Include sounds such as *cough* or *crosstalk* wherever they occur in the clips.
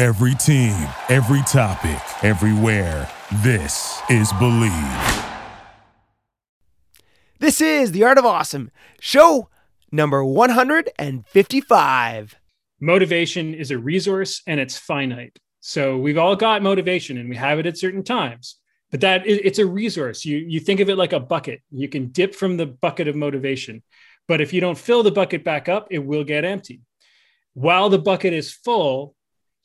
Every team, every topic, everywhere. This is Believe. This is The Art of Awesome, show number 155. Motivation is a resource and it's finite. So we've all got motivation and we have it at certain times. But that it's a resource. You you think of it like a bucket. You can dip from the bucket of motivation. But if you don't fill the bucket back up, it will get empty. While the bucket is full,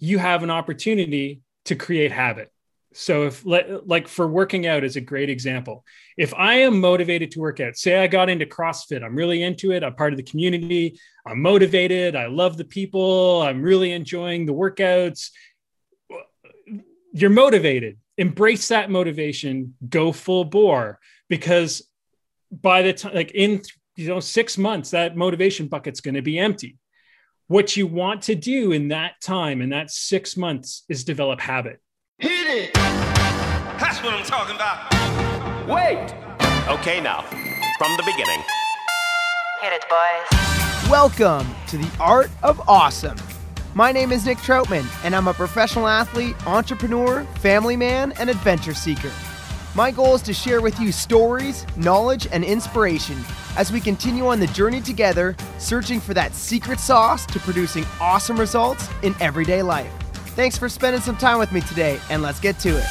you have an opportunity to create habit. So if like for working out is a great example. If I am motivated to work out, say I got into CrossFit, I'm really into it, I'm part of the community, I'm motivated, I love the people, I'm really enjoying the workouts. You're motivated. Embrace that motivation, go full bore because by the time like in you know 6 months that motivation bucket's going to be empty. What you want to do in that time in that 6 months is develop habit Hit it! That's what I'm talking about. Wait! Okay, now, from the beginning. Hit it, boys. Welcome to the Art of Awesome. My name is Nick Troutman, and I'm a professional athlete, entrepreneur, family man, and adventure seeker. My goal is to share with you stories, knowledge, and inspiration as we continue on the journey together, searching for that secret sauce to producing awesome results in everyday life. Thanks for spending some time with me today, and let's get to it.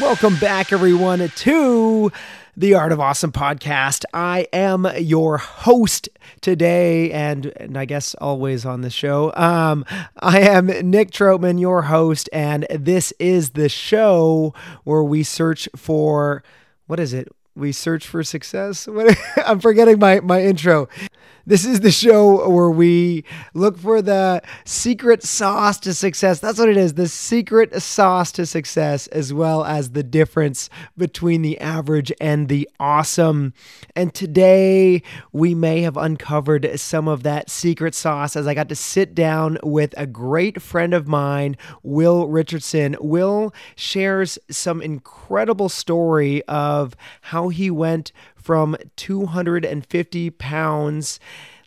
Welcome back, everyone, to the Art of Awesome podcast. I am your host today, and, and I guess always on the show. Um, I am Nick Troutman, your host, and this is the show where we search for what is it? We search for success. *laughs* I'm forgetting my my intro. This is the show where we look for the secret sauce to success. That's what it is the secret sauce to success, as well as the difference between the average and the awesome. And today we may have uncovered some of that secret sauce as I got to sit down with a great friend of mine, Will Richardson. Will shares some incredible story of how he went from 250 pounds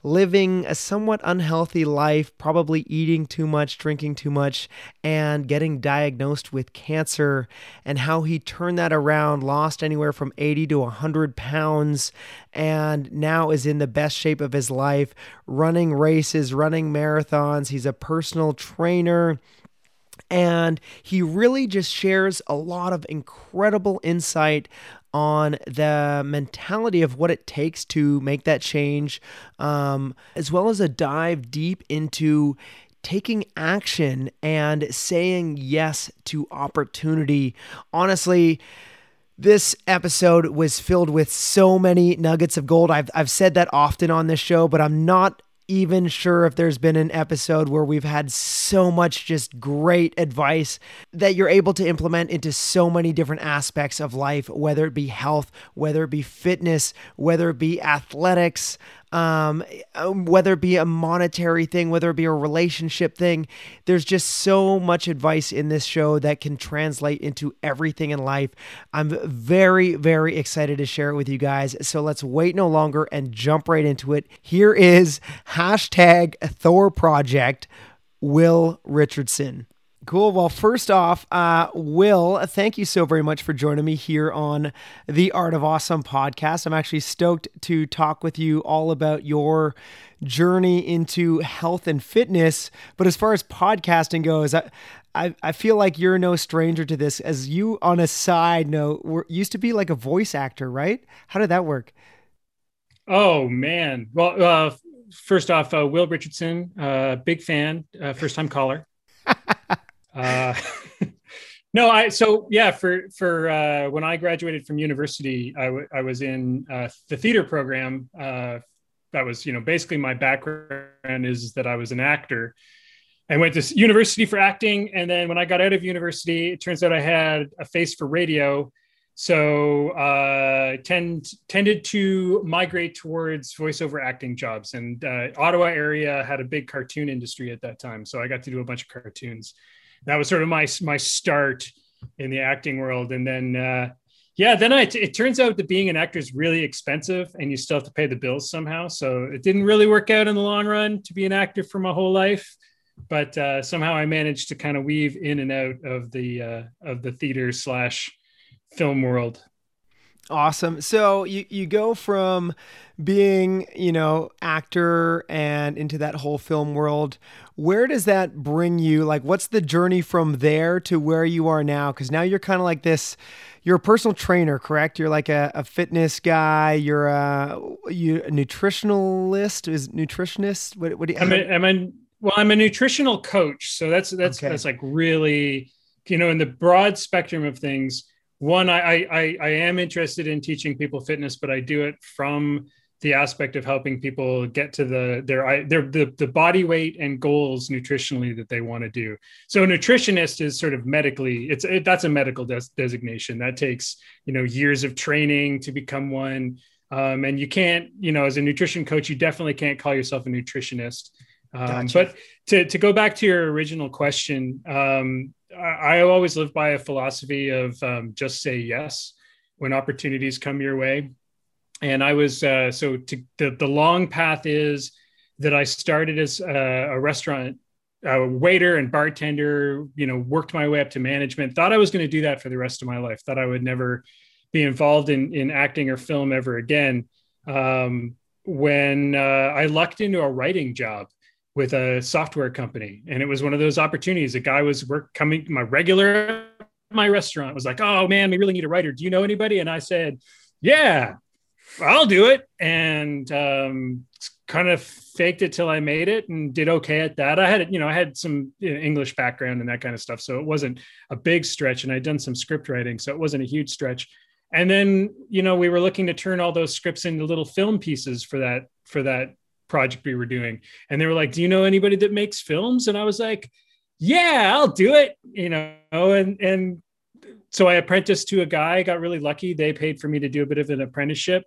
living a somewhat unhealthy life, probably eating too much, drinking too much, and getting diagnosed with cancer, and how he turned that around, lost anywhere from 80 to 100 pounds, and now is in the best shape of his life, running races, running marathons. He's a personal trainer. And he really just shares a lot of incredible insight on the mentality of what it takes to make that change, um, as well as a dive deep into taking action and saying yes to opportunity. Honestly, this episode was filled with so many nuggets of gold. I've, I've said that often on this show, but I'm not even sure if there's been an episode where we've had so much just great advice that you're able to implement into so many different aspects of life, whether it be health, whether it be fitness, whether it be athletics, um, um, whether it be a monetary thing, whether it be a relationship thing. There's just so much advice in this show that can translate into everything in life. I'm very, very excited to share it with you guys. So let's wait no longer and jump right into it. Here is hashtag Thor Project, Will Richardson. Cool. Well, first off, uh, Will, thank you so very much for joining me here on the Art of Awesome podcast. I'm actually stoked to talk with you all about your journey into health and fitness. But as far as podcasting goes, I, I, I feel like you're no stranger to this. As you, on a side note, were, used to be like a voice actor, right? How did that work? Oh, man. Well, uh, first off, uh, Will Richardson, uh, big fan, uh, first time caller. *laughs* Uh, *laughs* no, I so yeah for for uh, when I graduated from university, I, w- I was in uh, the theater program. Uh, that was you know basically my background is that I was an actor. I went to university for acting, and then when I got out of university, it turns out I had a face for radio. So uh, tend tended to migrate towards voiceover acting jobs, and uh, Ottawa area had a big cartoon industry at that time. So I got to do a bunch of cartoons that was sort of my my start in the acting world and then uh, yeah then I, it turns out that being an actor is really expensive and you still have to pay the bills somehow so it didn't really work out in the long run to be an actor for my whole life but uh, somehow I managed to kind of weave in and out of the uh, of the theater slash film world. Awesome. So you you go from being, you know, actor and into that whole film world. Where does that bring you? Like what's the journey from there to where you are now? Cuz now you're kind of like this you're a personal trainer, correct? You're like a, a fitness guy, you're a you a nutritionalist, is nutritionist? What what do you I'm a, I'm a well, I'm a nutritional coach. So that's that's Okay. that's like really, you know, in the broad spectrum of things. One, I, I I am interested in teaching people fitness, but I do it from the aspect of helping people get to the their their the, the body weight and goals nutritionally that they want to do. So a nutritionist is sort of medically it's it, that's a medical des- designation that takes you know years of training to become one. Um, and you can't, you know, as a nutrition coach, you definitely can't call yourself a nutritionist. Um, Gotcha. But to, to go back to your original question, um, I, I always live by a philosophy of um, just say yes when opportunities come your way. And I was uh, so to, the the long path is that I started as a, a restaurant uh, waiter and bartender. You know, worked my way up to management. Thought I was going to do that for the rest of my life. Thought I would never be involved in in acting or film ever again. Um, when uh, I lucked into a writing job with a software company, and it was one of those opportunities. A guy was work coming my regular my restaurant was like, "Oh man, we really need a writer. Do you know anybody?" And I said, "Yeah, I'll do it." And um, kind of faked it till I made it, and did okay at that. I had, you know, I had some English background and that kind of stuff, so it wasn't a big stretch. And I'd done some script writing, so it wasn't a huge stretch. And then, you know, we were looking to turn all those scripts into little film pieces for that for that project we were doing. And they were like, "Do you know anybody that makes films?" And I was like, "Yeah, I'll do it." You know, and and so I apprenticed to a guy. Got really lucky. They paid for me to do a bit of an apprenticeship.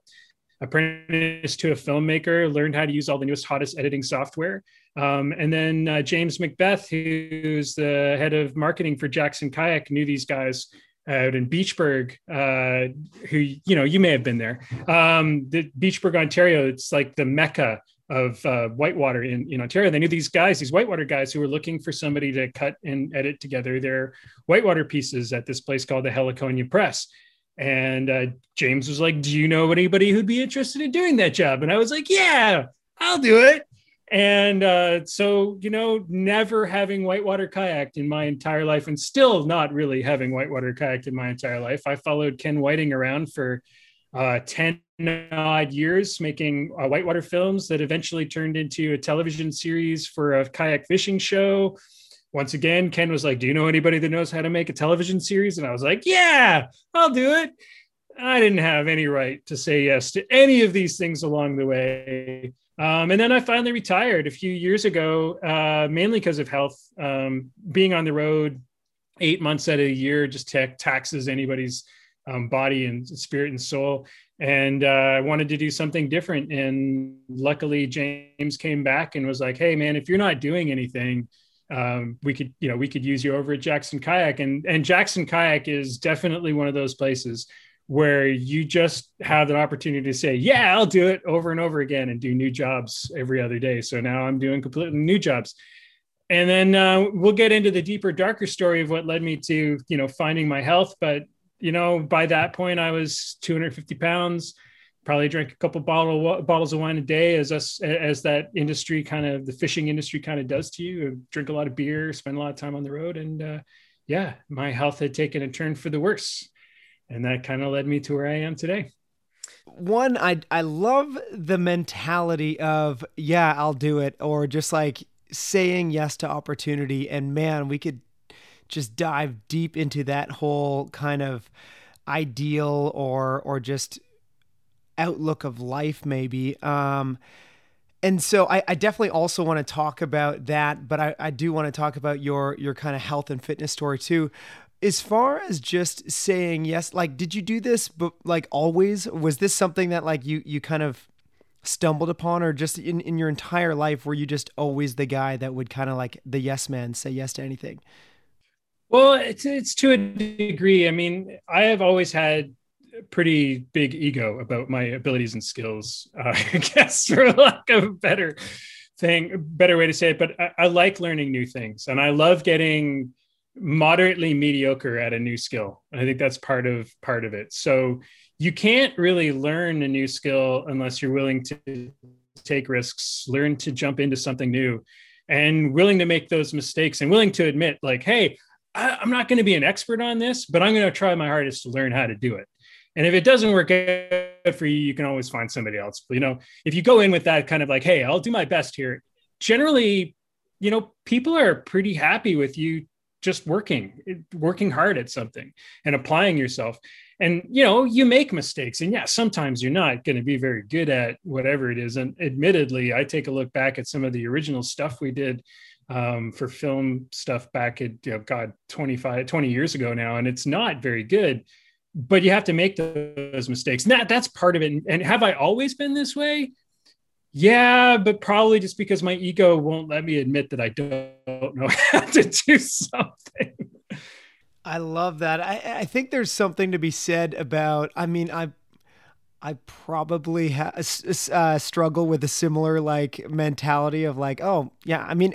Apprenticed to a filmmaker. Learned how to use all the newest, hottest editing software. Um, and then uh, James Macbeth, who's the head of marketing for Jackson Kayak, knew these guys out in Beachburg, uh, who you know you may have been there. Um, the Beachburg, Ontario, it's like the mecca of uh, whitewater in, in Ontario. They knew these guys, these whitewater guys, who were looking for somebody to cut and edit together their whitewater pieces at this place called the Heliconia Press. And uh, James was like, "Do you know anybody who'd be interested in doing that job?" And I was like, "Yeah, I'll do it." And uh, so, you know, never having whitewater kayaked in my entire life, and still not really having whitewater kayaked in my entire life, I followed Ken Whiting around for uh, 10 odd years, making uh, whitewater films that eventually turned into a television series for a kayak fishing show. Once again, Ken was like, Do you know anybody that knows how to make a television series? And I was like, Yeah, I'll do it. I didn't have any right to say yes to any of these things along the way. Um, and then I finally retired a few years ago, uh, mainly because of health. Um, being on the road eight months out of a year just ta- taxes anybody's um, body and spirit and soul. And uh, I wanted to do something different. And luckily, James came back and was like, "Hey, man, if you're not doing anything, um, we could, you know, we could use you over at Jackson Kayak." And and Jackson Kayak is definitely one of those places where you just have an opportunity to say, yeah, I'll do it over and over again and do new jobs every other day. So now I'm doing completely new jobs. And then uh, we'll get into the deeper, darker story of what led me to, you know, finding my health. But, you know, by that point, I was 250 pounds, probably drank a couple bottle, bottles of wine a day as us, as that industry kind of the fishing industry kind of does to you. Drink a lot of beer, spend a lot of time on the road. And uh, yeah, my health had taken a turn for the worse and that kind of led me to where I am today. One, I I love the mentality of yeah, I'll do it, or just like saying yes to opportunity. And man, we could just dive deep into that whole kind of ideal or or just outlook of life, maybe. Um, and so I, I definitely also want to talk about that, but I, I do want to talk about your your kind of health and fitness story too. As far as just saying yes like did you do this but like always? Was this something that like you you kind of stumbled upon or just in, in your entire life were you just always the guy that would kind of like the yes man say yes to anything well it's, it's to a degree i mean i have always had a pretty big ego about my abilities and skills uh, *laughs* i guess for lack of a better thing, better way to say it, but I, I like learning new things and I love getting moderately mediocre at a new skill. I think that's part of part of it. So you can't really learn a new skill unless you're willing to take risks, learn to jump into something new, and willing to make those mistakes and willing to admit, like, hey, I, am not going to be an expert on this, but I'm going to try my hardest to learn how to do it. And if it doesn't work out for you, you can always find somebody else. But, you know, if you go in with that kind of like, hey, I'll do my best here, generally, you know, people are pretty happy with you just working, working hard at something and applying yourself. And, you know, you make mistakes. And yeah, sometimes you're not going to be very good at whatever it is. And admittedly, I take a look back at some of the original stuff we did um, for film stuff back at, you know, God, 25, 20 years ago now. And it's not very good, but you have to make those mistakes. And that, that's part of it. And have I always been this way? Yeah, but probably just because my ego won't let me admit that I don't know *laughs* how to do something. I love that. I, I think there's something to be said about. I mean, I I probably ha- uh, struggle with a similar like mentality of like, oh yeah. I mean,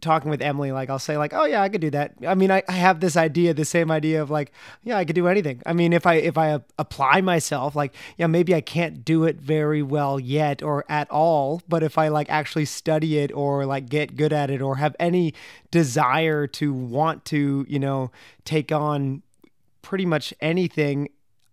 talking with Emily, like I'll say like, oh yeah, I could do that. I mean, I, I have this idea, the same idea of like, yeah, I could do anything. I mean, if I if I apply myself, like, yeah, maybe I can't do it very well yet or at all, but if I like actually study it or like get good at it or have any desire to want to, you know, take on pretty much anything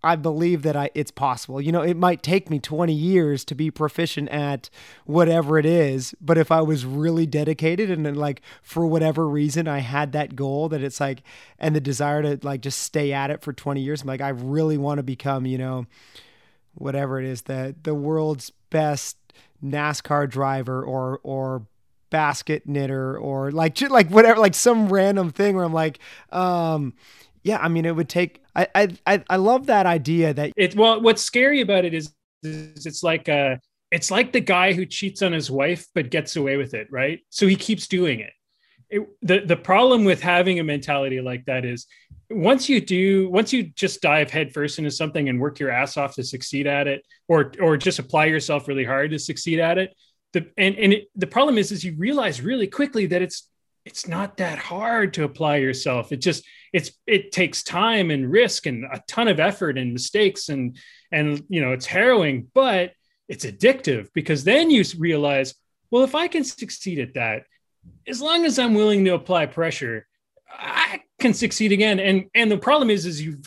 I believe that I it's possible. You know, it might take me 20 years to be proficient at whatever it is, but if I was really dedicated and then like for whatever reason I had that goal that it's like and the desire to like just stay at it for 20 years, I'm like I really want to become, you know, whatever it is, the the world's best NASCAR driver or or basket knitter or like like whatever like some random thing where I'm like um yeah, I mean, it would take. I I I love that idea that it. Well, what's scary about it is, is it's like uh it's like the guy who cheats on his wife but gets away with it, right? So he keeps doing it. it. the the problem with having a mentality like that is once you do once you just dive headfirst into something and work your ass off to succeed at it or or just apply yourself really hard to succeed at it the and and it, the problem is is you realize really quickly that it's it's not that hard to apply yourself. It just it's it takes time and risk and a ton of effort and mistakes and and you know it's harrowing but it's addictive because then you realize well if i can succeed at that as long as i'm willing to apply pressure i can succeed again. And and the problem is is you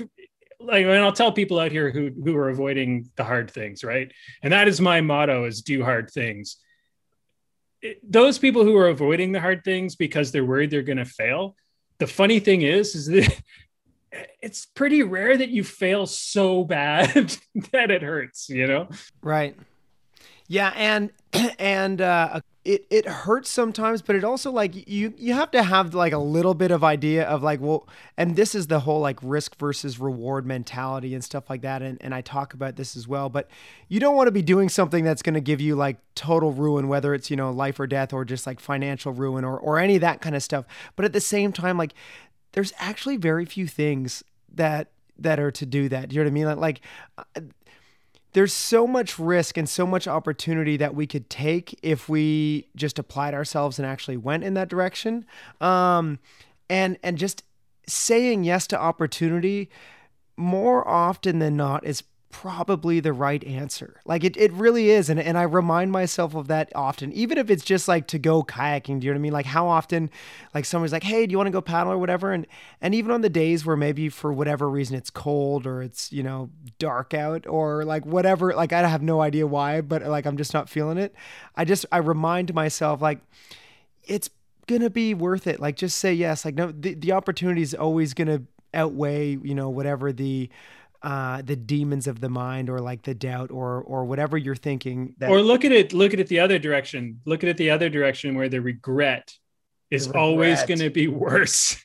like and i'll tell people out here who who are avoiding the hard things right? And that is my motto is do hard things those people who are avoiding the hard things because they're worried they're going to fail the funny thing is, is that *laughs* it's pretty rare that you fail so bad *laughs* that it hurts, you know? Right. Yeah, and *clears throat* and uh, it it hurts sometimes, but it also like you you have to have like a little bit of idea of like well, and this is the whole like risk versus reward mentality and stuff like that, and and I talk about this as well. But you don't want to be doing something that's going to give you like total ruin, whether it's you know life or death or just like financial ruin or or any of that kind of stuff. But at the same time, like there's actually very few things that that are to do that. Do you know what I mean? Like, like there's so much risk and so much opportunity that we could take if we just applied ourselves and actually went in that direction. Um, and and just saying yes to opportunity more often than not is probably the right answer. Like it, it really is. And, and I remind myself of that often, even if it's just like to go kayaking. Do you know what I mean? Like how often like someone's like, Hey, do you want to go paddle or whatever? And, and even on the days where maybe for whatever reason it's cold or it's, you know, dark out or like whatever, like I have no idea why, but like I'm just not feeling it. I just, I remind myself like it's going to be worth it. Like just say yes. Like no, the, the opportunity is always going to outweigh, you know, whatever the, uh, the demons of the mind or like the doubt or or whatever you're thinking that- or look at it look at it the other direction. Look at it the other direction where the regret is regret. always going to be *laughs* worse.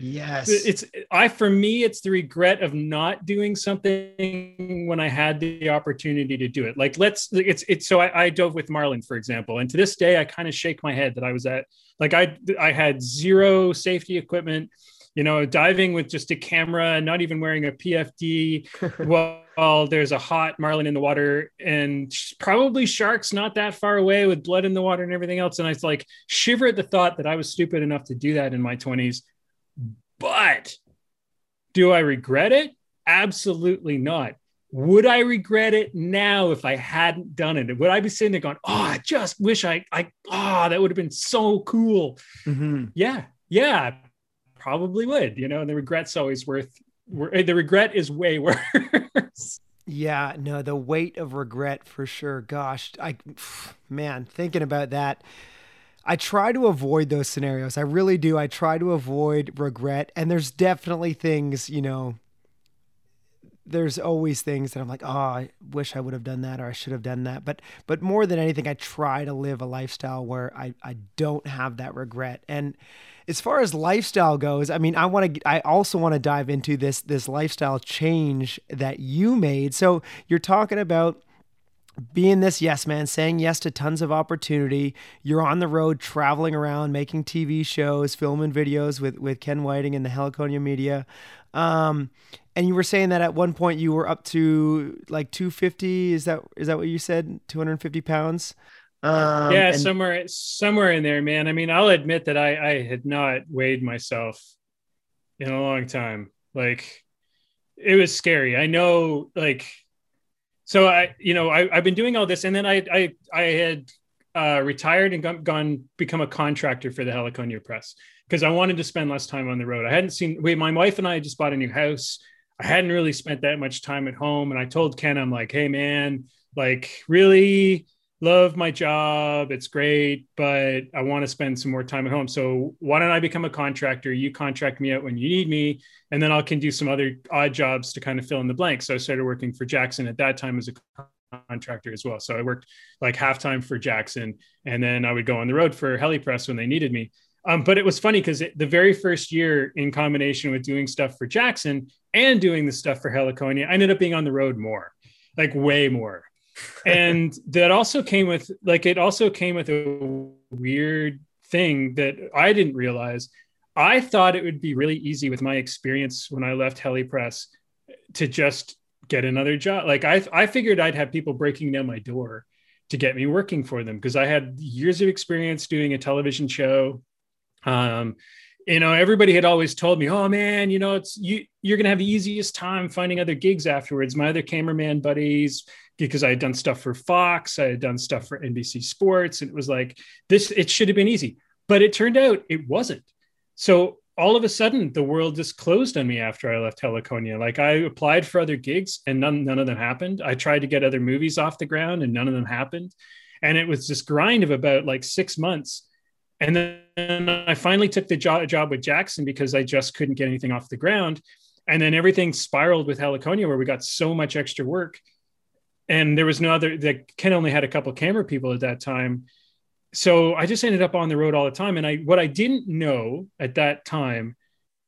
Yes. It's i for me it's the regret of not doing something when i had the opportunity to do it. Like let's it's it's so i, I dove with marlin for example and to this day i kind of shake my head that i was at like i i had zero safety equipment you know, diving with just a camera, not even wearing a PFD *laughs* while there's a hot marlin in the water and sh- probably sharks not that far away with blood in the water and everything else. And I was like, shiver at the thought that I was stupid enough to do that in my 20s. But do I regret it? Absolutely not. Would I regret it now if I hadn't done it? Would I be sitting there going, "Oh, I just wish I, I, oh, that would have been so cool." Mhm. Yeah, yeah, probably would. You know, and the regret's always worth. Eh, the regret is way *laughs* worse. Yeah, no, the weight of regret for sure. Gosh, I, *sighs* man, thinking about that, I try to avoid those scenarios. I really do. I try to avoid regret. And there's definitely things, you know, there's always things that I'm like, oh, I wish I would have done that or I should have done that. But but more than anything, I try to live a lifestyle where I, I don't have that regret. And as far as lifestyle goes, I mean, I want to I also want to dive into this this lifestyle change that you made. So you're talking about being this yes man, saying yes to tons of opportunity. You're on the road, traveling around, making TV shows, filming videos with with Ken Whiting and the Heliconia Media. Um, and you were saying that at one point you were up to like 250. Is that is that what you said? 250 pounds. Um, yeah, and- somewhere, somewhere in there, man. I mean, I'll admit that I, I had not weighed myself in a long time. Like, it was scary. I know, like, so I, you know, I, I've been doing all this, and then I, I, I had uh, retired and gone, gone become a contractor for the Heliconia Press because I wanted to spend less time on the road. I hadn't seen. Wait, my wife and I had just bought a new house. I hadn't really spent that much time at home, and I told Ken, I'm like, hey, man, like, really love my job. It's great, but I want to spend some more time at home. So why don't I become a contractor? You contract me out when you need me, and then I can do some other odd jobs to kind of fill in the blanks. So I started working for Jackson at that time as a contractor as well. So I worked like half time for Jackson, and then I would go on the road for HeliPress when they needed me. Um, but it was funny because the very first year, in combination with doing stuff for Jackson and doing the stuff for Heliconia, I ended up being on the road more, like way more and that also came with like it also came with a weird thing that I didn't realize. I thought it would be really easy with my experience when I left HeliPress to just get another job. Like I, I figured I'd have people breaking down my door to get me working for them because I had years of experience doing a television show. Um, you know, everybody had always told me, "Oh man, you know, it's you. You're gonna have the easiest time finding other gigs afterwards." My other cameraman buddies, because I had done stuff for Fox, I had done stuff for NBC Sports, and it was like this. It should have been easy, but it turned out it wasn't. So all of a sudden, the world just closed on me after I left Heliconia. Like I applied for other gigs, and none none of them happened. I tried to get other movies off the ground, and none of them happened. And it was this grind of about like six months. And then I finally took the job, job with Jackson because I just couldn't get anything off the ground. And then everything spiraled with Heliconia, where we got so much extra work. And there was no other that ken only had a couple camera people at that time. So i just ended up on the road all the time. And i what i didn't know at that time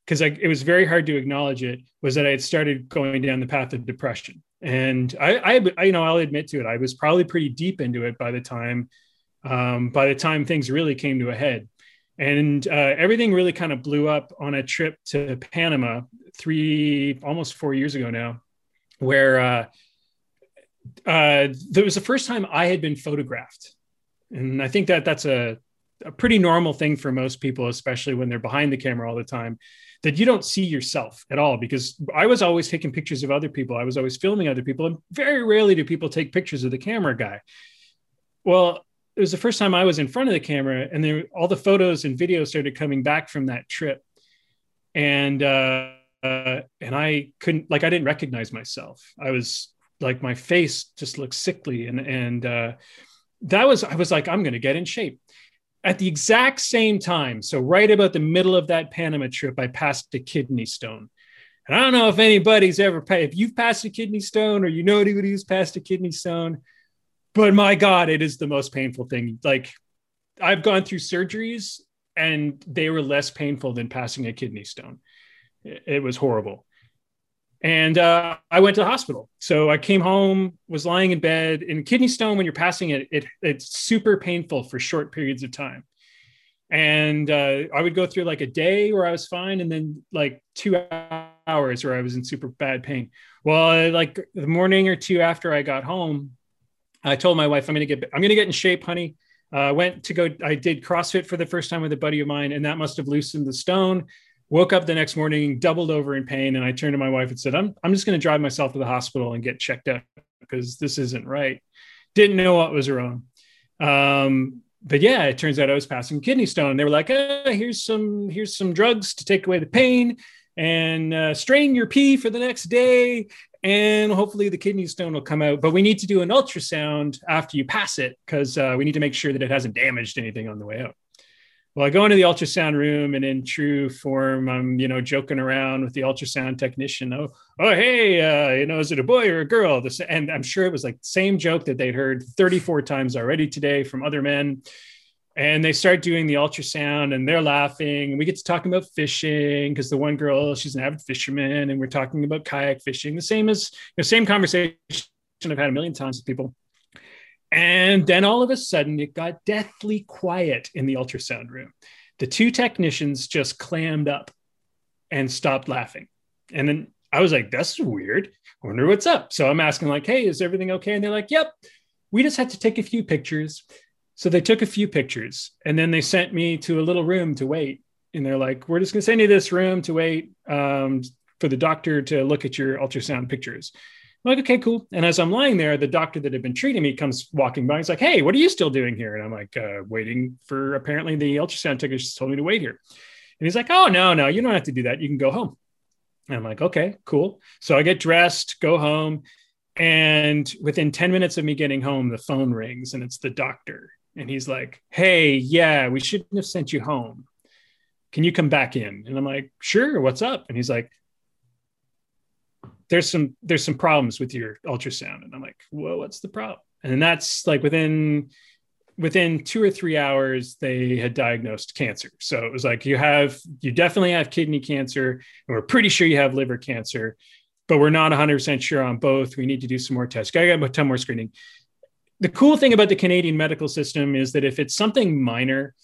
because it was very hard to acknowledge it was that i had started going down the path of depression. And I, I, I you know i'll admit to it. I was probably pretty deep into it by the time um, by the time things really came to a head and uh, everything really kind of blew up on a trip to panama three almost four years ago now where uh, uh, was the first time I had been photographed, and I think that that's a, a pretty normal thing for most people, especially when they're behind the camera all the time. That you don't see yourself at all because I was always taking pictures of other people. I was always filming other people, and very rarely do people take pictures of the camera guy. Well, it was the first time I was in front of the camera, and there, all the photos and videos started coming back from that trip, and uh, uh, and I couldn't like I didn't recognize myself. I was like my face just looked sickly and and uh, that was i was like i'm going to get in shape. At the exact same time so right about the middle of that panama trip i passed a kidney stone. And i don't know if anybody's ever if you've passed a kidney stone or you know anybody who's passed a kidney stone but my god it is the most painful thing like i've gone through surgeries and they were less painful than passing a kidney stone it, was horrible and uh, I went to the hospital. So I came home, was lying in bed. And kidney stone, when you're passing it, it it's super painful for short periods of time. And uh, I would go through like a day where I was fine, and then like two hours where I was in super bad pain. Well, like the morning or two after I got home, I told my wife, I'm going to get, I'm going to get in shape, honey. I uh, went to go, I did CrossFit for the first time with a buddy of mine, and that must have loosened the stone. Woke up the next morning, doubled over in pain. And I turned to my wife and said, I'm, I'm just going to drive myself to the hospital and get checked out because this isn't right. Didn't know what was wrong. Um, but yeah, it turns out I was passing kidney stone. And they were like, oh, here's some, here's some drugs to take away the pain and uh, strain your pee for the next day and hopefully the kidney stone will come out. But we need to do an ultrasound after you pass it because uh, we need to make sure that it hasn't damaged anything on the way out. Well, I go into the ultrasound room, and in true form, I'm you know joking around with the ultrasound technician. Oh, oh, hey, uh, you know, is it a boy or a girl? This, and I'm sure it was like the same joke that they'd heard 34 times already today from other men and they start doing the ultrasound and they're laughing. And we get to talking about fishing because the one girl she's an avid fisherman and we're talking about kayak fishing the same as the same conversation i've had a million times with people. And then all of a sudden it got deathly quiet in the ultrasound room. The two technicians just clammed up and stopped laughing. And then i was like that's weird. I wonder what's up. So i'm asking like hey is everything okay? And they're like yep. We just had to take a few pictures so they took a few pictures and then they sent me to a little room to wait. And they're like, we're just going to send you this room to wait um, for the doctor to look at your ultrasound pictures. I'm like, okay, cool. And as I'm lying there, the doctor that had been treating me comes walking by. He's like, hey, what are you still doing here? And I'm like, uh, waiting for apparently the ultrasound technician told me to wait here. And he's like, oh, no, no, you don't have to do that. You can go home. And I'm like, okay, cool. So I get dressed, go home. And within 10 minutes of me getting home, the phone rings and it's the doctor and he's like, "Hey, yeah, we shouldn't have sent you home. Can you come back in?" And I'm like, "Sure, what's up?" And he's like, "There's some there's some problems with your ultrasound." And I'm like, "Well, what's the problem?" And that's like within within 2 or 3 hours they had diagnosed cancer. So it was like you have you definitely have kidney cancer and we're pretty sure you have liver cancer but we're not 100% sure on both. We need to do some more tests. I got a ton more screening the cool thing about the Canadian medical system is that if it's something minor,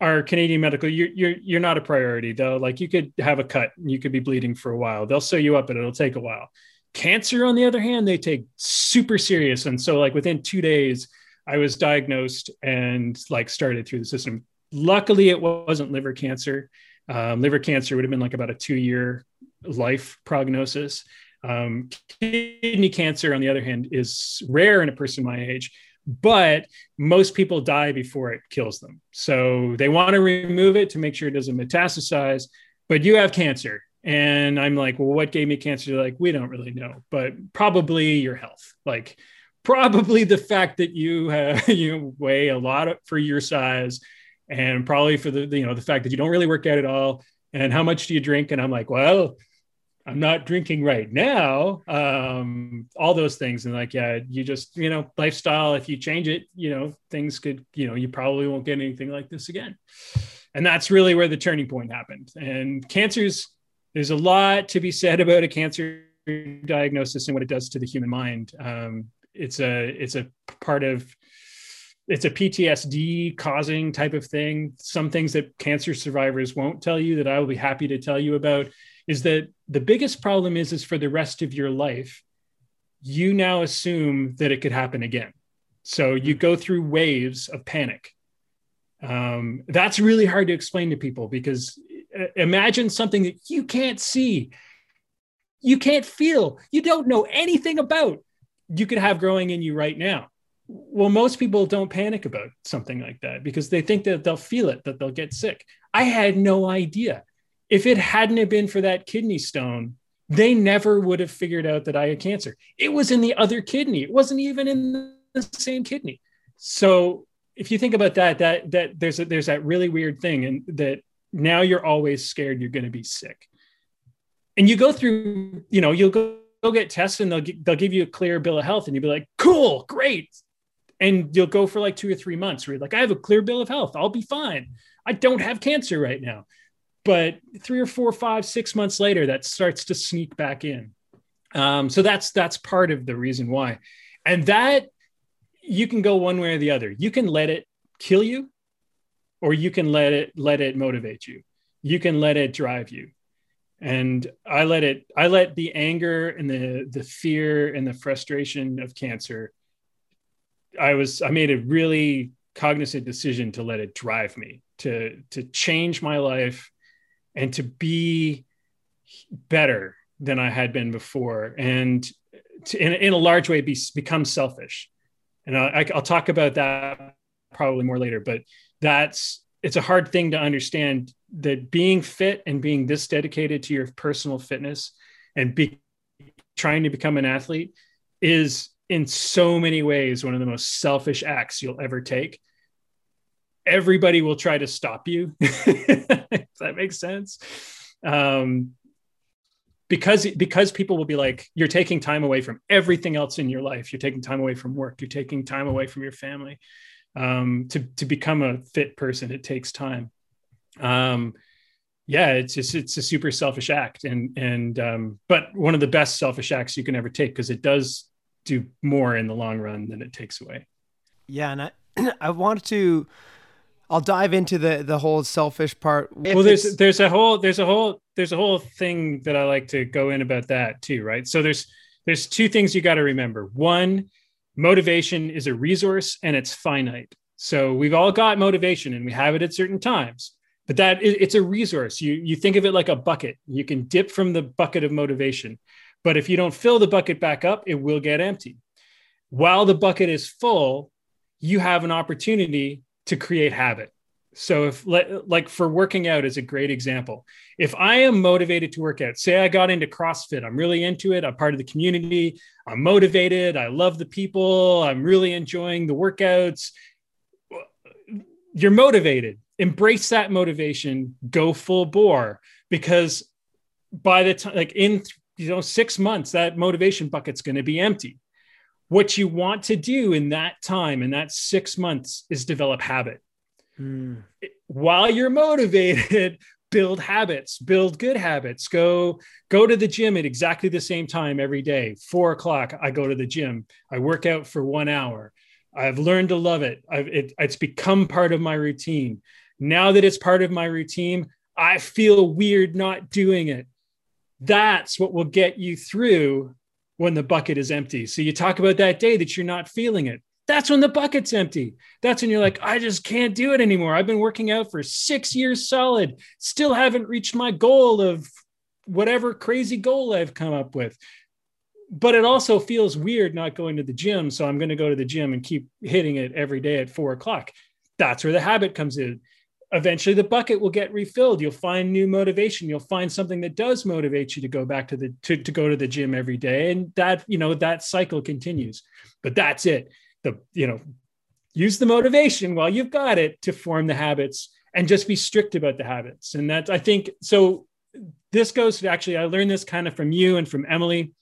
our Canadian medical, you're, you're, you're not a priority though. Like you could have a cut, you could be bleeding for a while. They'll sew you up, but it'll take a while. Cancer, on the other hand, they take super serious. And so, like within two days, I was diagnosed and like started through the system. Luckily, it wasn't liver cancer. Um, liver cancer would have been like about a two year life prognosis. Um, kidney cancer, on the other hand, is rare in a person my age, but most people die before it kills them. So they want to remove it to make sure it doesn't metastasize. But you have cancer. And I'm like, well, what gave me cancer? They're like, we don't really know, but probably your health. Like, probably the fact that you have, *laughs* you weigh a lot for your size and probably for the you know the fact that you don't really work out at all and how much do you drink and i'm like well I'm not drinking right now. Um, all those things. And like, yeah, you just, you know, lifestyle, if you change it, you know, things could, you know, you probably won't get anything like this again. And that's really where the turning point happened. And cancers, there's a lot to be said about a cancer diagnosis and what it does to the human mind. Um, it's a, it's a part of, it's a PTSD causing type of thing. Some things that cancer survivors won't tell you that I will be happy to tell you about is that the biggest problem is is for the rest of your life you now assume that it could happen again. So you go through waves of panic. Um, that's really hard to explain to people because uh, imagine something that you can't see. You can't feel. You don't know anything about. You could have growing in you right now. Well most people don't panic about something like that because they think that they'll feel it that they'll get sick. I had no idea if it hadn't have been for that kidney stone, they never would have figured out that I had cancer. It was in the other kidney. It wasn't even in the same kidney. So if you think about that, that that there's a, there's that really weird thing, and that now you're always scared you're going to be sick. And you go through, you know, you'll go, go get tested, and they'll they'll give you a clear bill of health, and you'll be like, cool, great. And you'll go for like two or three months where you're like, I have a clear bill of health. I'll be fine. I don't have cancer right now but three or four, five, six months later, that starts to sneak back in. Um, so that's that's part of the reason why, and that you can go one way or the other. You can let it kill you, or you can let it let it motivate you. You can let it drive you. and i let it i let the anger and the the fear and the frustration of cancer i was i made a really cognizant decision to let it drive me to to change my life and to be better than i had been before and to, in, in a large way be, become selfish. And I, i'll talk about that probably more later but that's it's a hard thing to understand that being fit and being this dedicated to your personal fitness and be trying to become an athlete is in so many ways one of the most selfish acts you'll ever take everybody will try to stop you *laughs* if that makes sense. Um, because because people will be like you're taking time away from everything else in your life. You're taking time away from work. You're taking time away from your family. Um, to to become a fit person it takes time. Um, yeah it's just it's a super selfish act. And and um, but one of the best selfish acts you can ever take because it does do more in the long run than it takes away. Yeah and i *clears throat* i wanted to I'll dive into the the whole selfish part. well, there's there's a whole there's a whole there's a whole thing that I like to go in about that too, right? So there's there's two things you got to remember. One, motivation is a resource and it's finite. So we've all got motivation and we have it at certain times, but that it's a resource. You you think of it like a bucket. You can dip from the bucket of motivation, but if you don't fill the bucket back up, it will get empty. While the bucket is full, you have an opportunity to create habit. So if like for working out is a great example. If I am motivated to work out, say I got into CrossFit, I'm really into it, I'm part of the community, I'm motivated, I love the people, I'm really enjoying the workouts. You're motivated. Embrace that motivation, go full bore because by the time like in you know 6 months that motivation bucket's going to be empty. What you want to do in that time in that 6 months is develop habit Mm. While you're motivated, *laughs* build habits, build good habits. Go go to the gym at exactly the same time every day. Four o'clock, I go to the gym. I work out for one hour. I've learned to love it. it. It's become part of my routine. Now that it's part of my routine, I feel weird not doing it. That's what will get you through when the bucket is empty. So you talk about that day that you're not feeling it that's when the bucket's empty. That's when you're like, I just can't do it anymore. I've been working out for six years solid, still haven't reached my goal of whatever crazy goal I've come up with. But it also feels weird not going to the gym. So I'm going to go to the gym and keep hitting it every day at four o'clock. That's where the habit comes in. Eventually, the bucket will get refilled. You'll find new motivation. You'll find something that does motivate you to go back to the to, to go to the gym every day, and that you know that cycle continues. But that's it the you know use the motivation while you've got it to form the habits and just be strict about the habits and that i think so this goes to actually i learned this kind of from you and from emily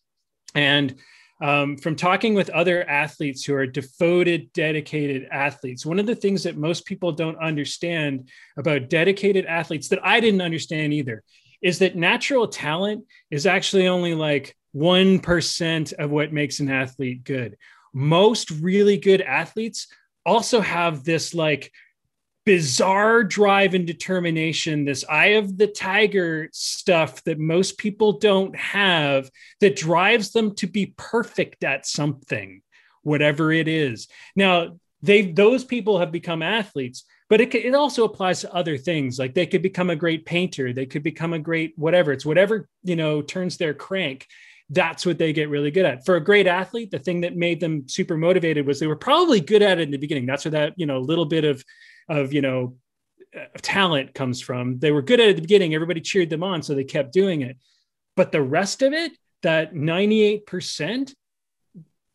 and um, from talking with other athletes who are devoted dedicated athletes. One of the things that most people don't understand about dedicated athletes that i didn't understand either is that natural talent is actually only like 1% of what makes an athlete good. Most really good athletes also have this like bizarre drive and determination, this eye of the tiger stuff that most people don't have that drives them to be perfect at something, whatever it is. Now, they those people have become athletes, but it, it also applies to other things. Like they could become a great painter, they could become a great whatever. It's whatever you know turns their crank that's what they get really good at. For a great athlete, the thing that made them super motivated was they were probably good at it in the beginning. That's where that, you know, little bit of, of, you know, talent comes from. They were good at the beginning. Everybody cheered them on. So they kept doing it. But the rest of it, that 98%,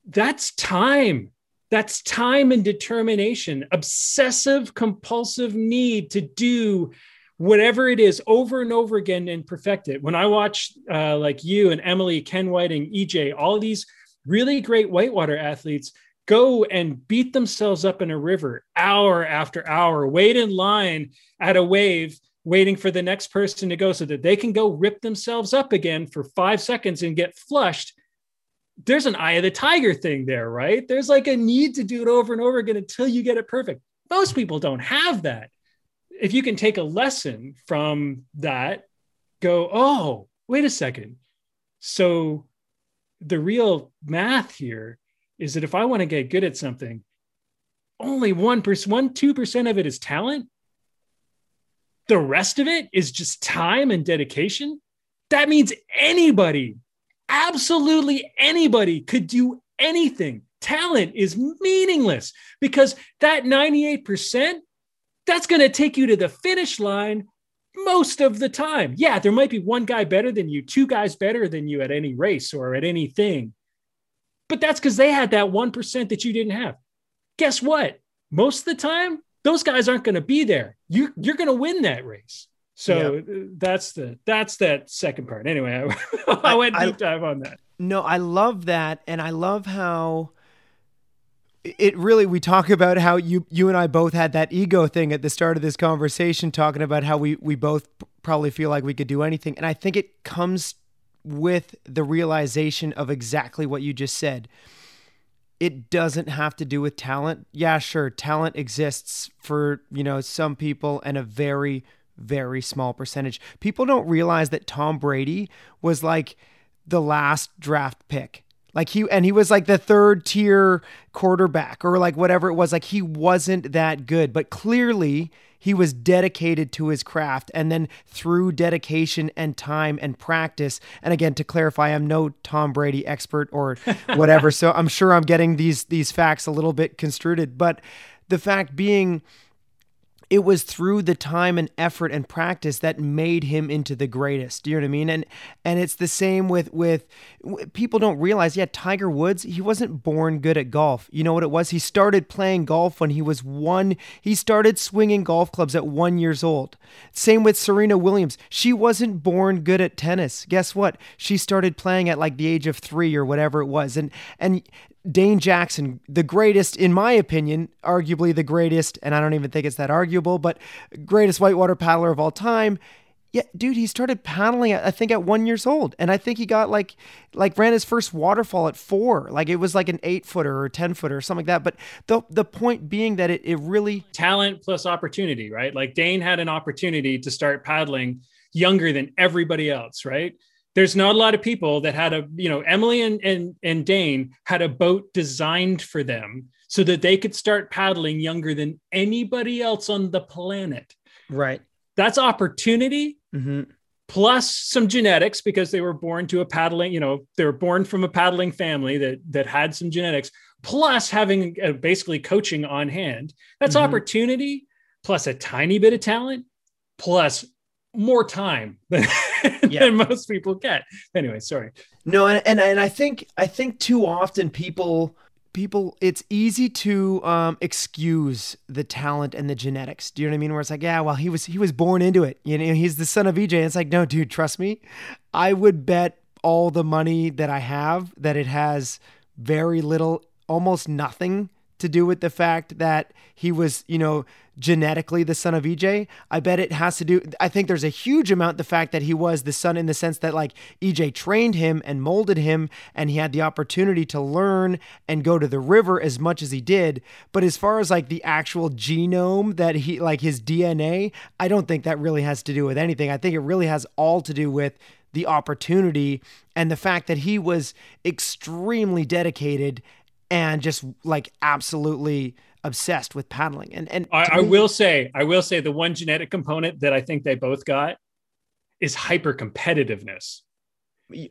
that's time. That's time and determination, obsessive compulsive need to do whatever it is over and over again and perfect it. When I watch uh, like you and Emily, Ken Whiting, EJ, all these really great whitewater athletes go and beat themselves up in a river hour after hour, wait in line at a wave, waiting for the next person to go so that they can go rip themselves up again for five seconds and get flushed. There's an eye of the tiger thing there, right? There's like a need to do it over and over again until you get it perfect. Most people don't have that if you can take a lesson from that, go, oh, wait a second. So the real math here is that if I want to get good at something, only 1%, 1 2% of it is talent. The rest of it is just time and dedication. That means anybody, absolutely anybody could do anything. Talent is meaningless because that 98%, that's going to take you to the finish line most of the time. Yeah, there might be one guy better than you, two guys better than you at any race or at anything. But that's because they had that 1% that you didn't have. Guess what? Most of the time, those guys aren't going to be there. You, you're going to win that race. So Yeah. that's the that's that second part. Anyway, *laughs* I, I went I- deep dive on that. No, I love that, and I love how it really. We talk about how you you and I both had that ego thing at the start of this conversation, talking about how we we both probably feel like we could do anything, and I think it comes with the realization of exactly what you just said. It doesn't have to do with talent. Yeah, sure, talent exists for, you know, some people and a very very small percentage. People don't realize that Tom Brady was like the last draft pick. Like he and he was like the third tier quarterback or like whatever it was. Like he wasn't that good, but clearly he was dedicated to his craft and then through dedication and time and practice. And again, to clarify, I'm no Tom Brady expert or *laughs* whatever, so I'm sure I'm getting these these facts a little bit construed, but the fact being it was through the time and effort and practice that made him into the greatest. Do you know what I mean? And and it's the same with with people don't realize. Yeah, Tiger Woods, he wasn't born good at golf. You know what it was? He started playing golf when he was one. He started swinging golf clubs at one years old. Same with Serena Williams. She wasn't born good at tennis. Guess what? She started playing at like the age of three or whatever it was. And and Dane Jackson, the greatest, in my opinion, arguably the greatest, and I don't even think it's that arguable, but greatest whitewater paddler of all time. Yeah, dude, he started paddling I think at one years old, and I think he got like like ran his first waterfall at four, like it was like an eight footer or ten footer or something like that. But the the point being that it it really talent plus opportunity, right? Like Dane had an opportunity to start paddling younger than everybody else, right? There's not a lot of people that had a, you know, Emily and and and Dane had a boat designed for them so that they could start paddling younger than anybody else on the planet. right. That's opportunity Mm-hmm. plus some genetics because they were born to a paddling, you know, they were born from a paddling family that that had some genetics, plus having uh, basically coaching on hand. That's Mhm. opportunity plus a tiny bit of talent plus more time than, *laughs* Yeah. than most people get. Anyway, sorry. No, and, and and I think I think too often people people it's easy to um excuse the talent and the genetics. Do you know what I mean? Where it's like, yeah, well, he was he was born into it. You know, he's the son of EJ. And it's like, no, dude, trust me. I would bet all the money that I have that it has very little, almost nothing to do with the fact that he was, you know, genetically the son of EJ. I bet it has to do I think there's a huge amount the fact that he was the son in the sense that like EJ trained him and molded him and he had the opportunity to learn and go to the river as much as he did. But as far as like the actual genome that he like his DNA, I don't think that really has to do with anything. I think it really has all to do with the opportunity and the fact that he was extremely dedicated and just like absolutely obsessed with paddling. And and I, I will say, I will say the one genetic component that I think they both got is hyper competitiveness.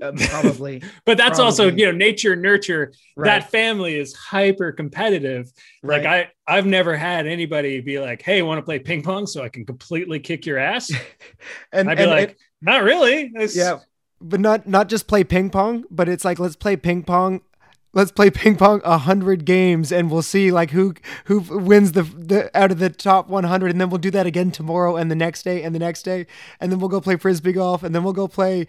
uh, probably *laughs* But that's also, you know, nature, nurture. right, That family is hyper competitive. right. Like I, I've never had anybody be like, "Hey, want to play ping pong so I can completely kick your ass?" *laughs* and I'd be and- like, and- "Not really." It's- yeah, but not not just play ping pong, but it's like let's play ping pong. Let's play ping pong a hundred games, and we'll see like who who wins the, the out of the top one hundred, and then we'll do that again tomorrow and the next day and the next day, and then we'll go play frisbee golf, and then we'll go play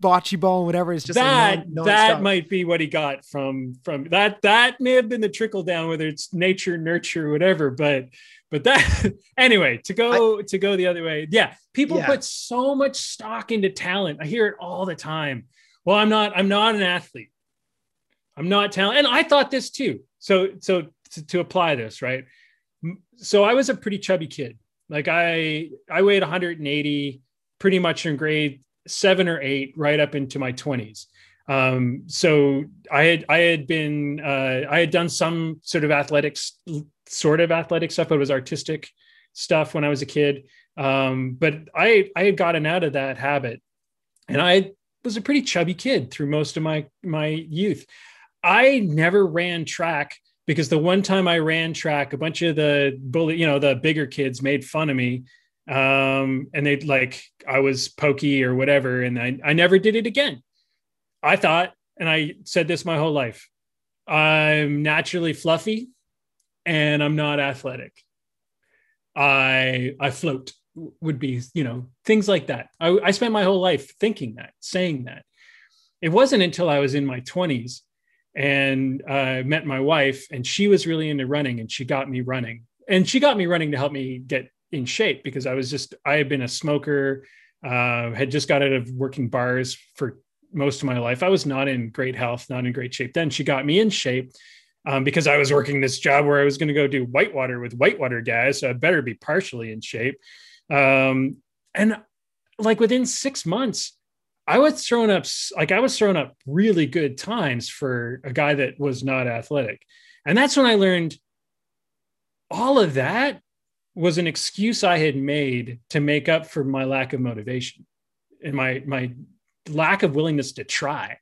bocce ball and whatever. It's just that like non- that might be what he got from from that. That may have been the trickle down, whether it's nature, nurture, whatever. But but that *laughs* anyway, to go to go the other way, yeah. People Yeah. put so much stock into talent. I hear it all the time. Well, I'm not. I'm not an athlete. I'm not talent. And I thought this too. So so to, to apply this right. So I was a pretty chubby kid. Like I I weighed 180 pretty much in grade seven or eight, right up into my twenties. Um, so I had I had been uh, I had done some sort of athletics, sort of athletic stuff, but it was artistic stuff when I was a kid. Um, but I I had gotten out of that habit, and I was a pretty chubby kid through most of my my youth. I never ran track because the one time I ran track, a bunch of the bully, you know, the bigger kids made fun of me. Um, and they'd like I was pokey or whatever, and I, I never did it again. I thought, and I said this my whole life, I'm naturally fluffy and I'm not athletic. I I float would be, you know, things like that. I, I spent my whole life thinking that, saying that. It wasn't until I was in my 20s and uh, met my wife, and she was really into running, and she got me running, and she got me running to help me get in shape because I was just I had been a smoker, uh, had just got out of working bars for most of my life. I was not in great health, not in great shape. Then she got me in shape. Um, because I was working this job where I was going to go do whitewater with whitewater guys, so I better be partially in shape. Um, and like within six months, I was throwing up like I was throwing up really good times for a guy that was not athletic. And that's when I learned all of that was an excuse I had made to make up for my lack of motivation and my my lack of willingness to try.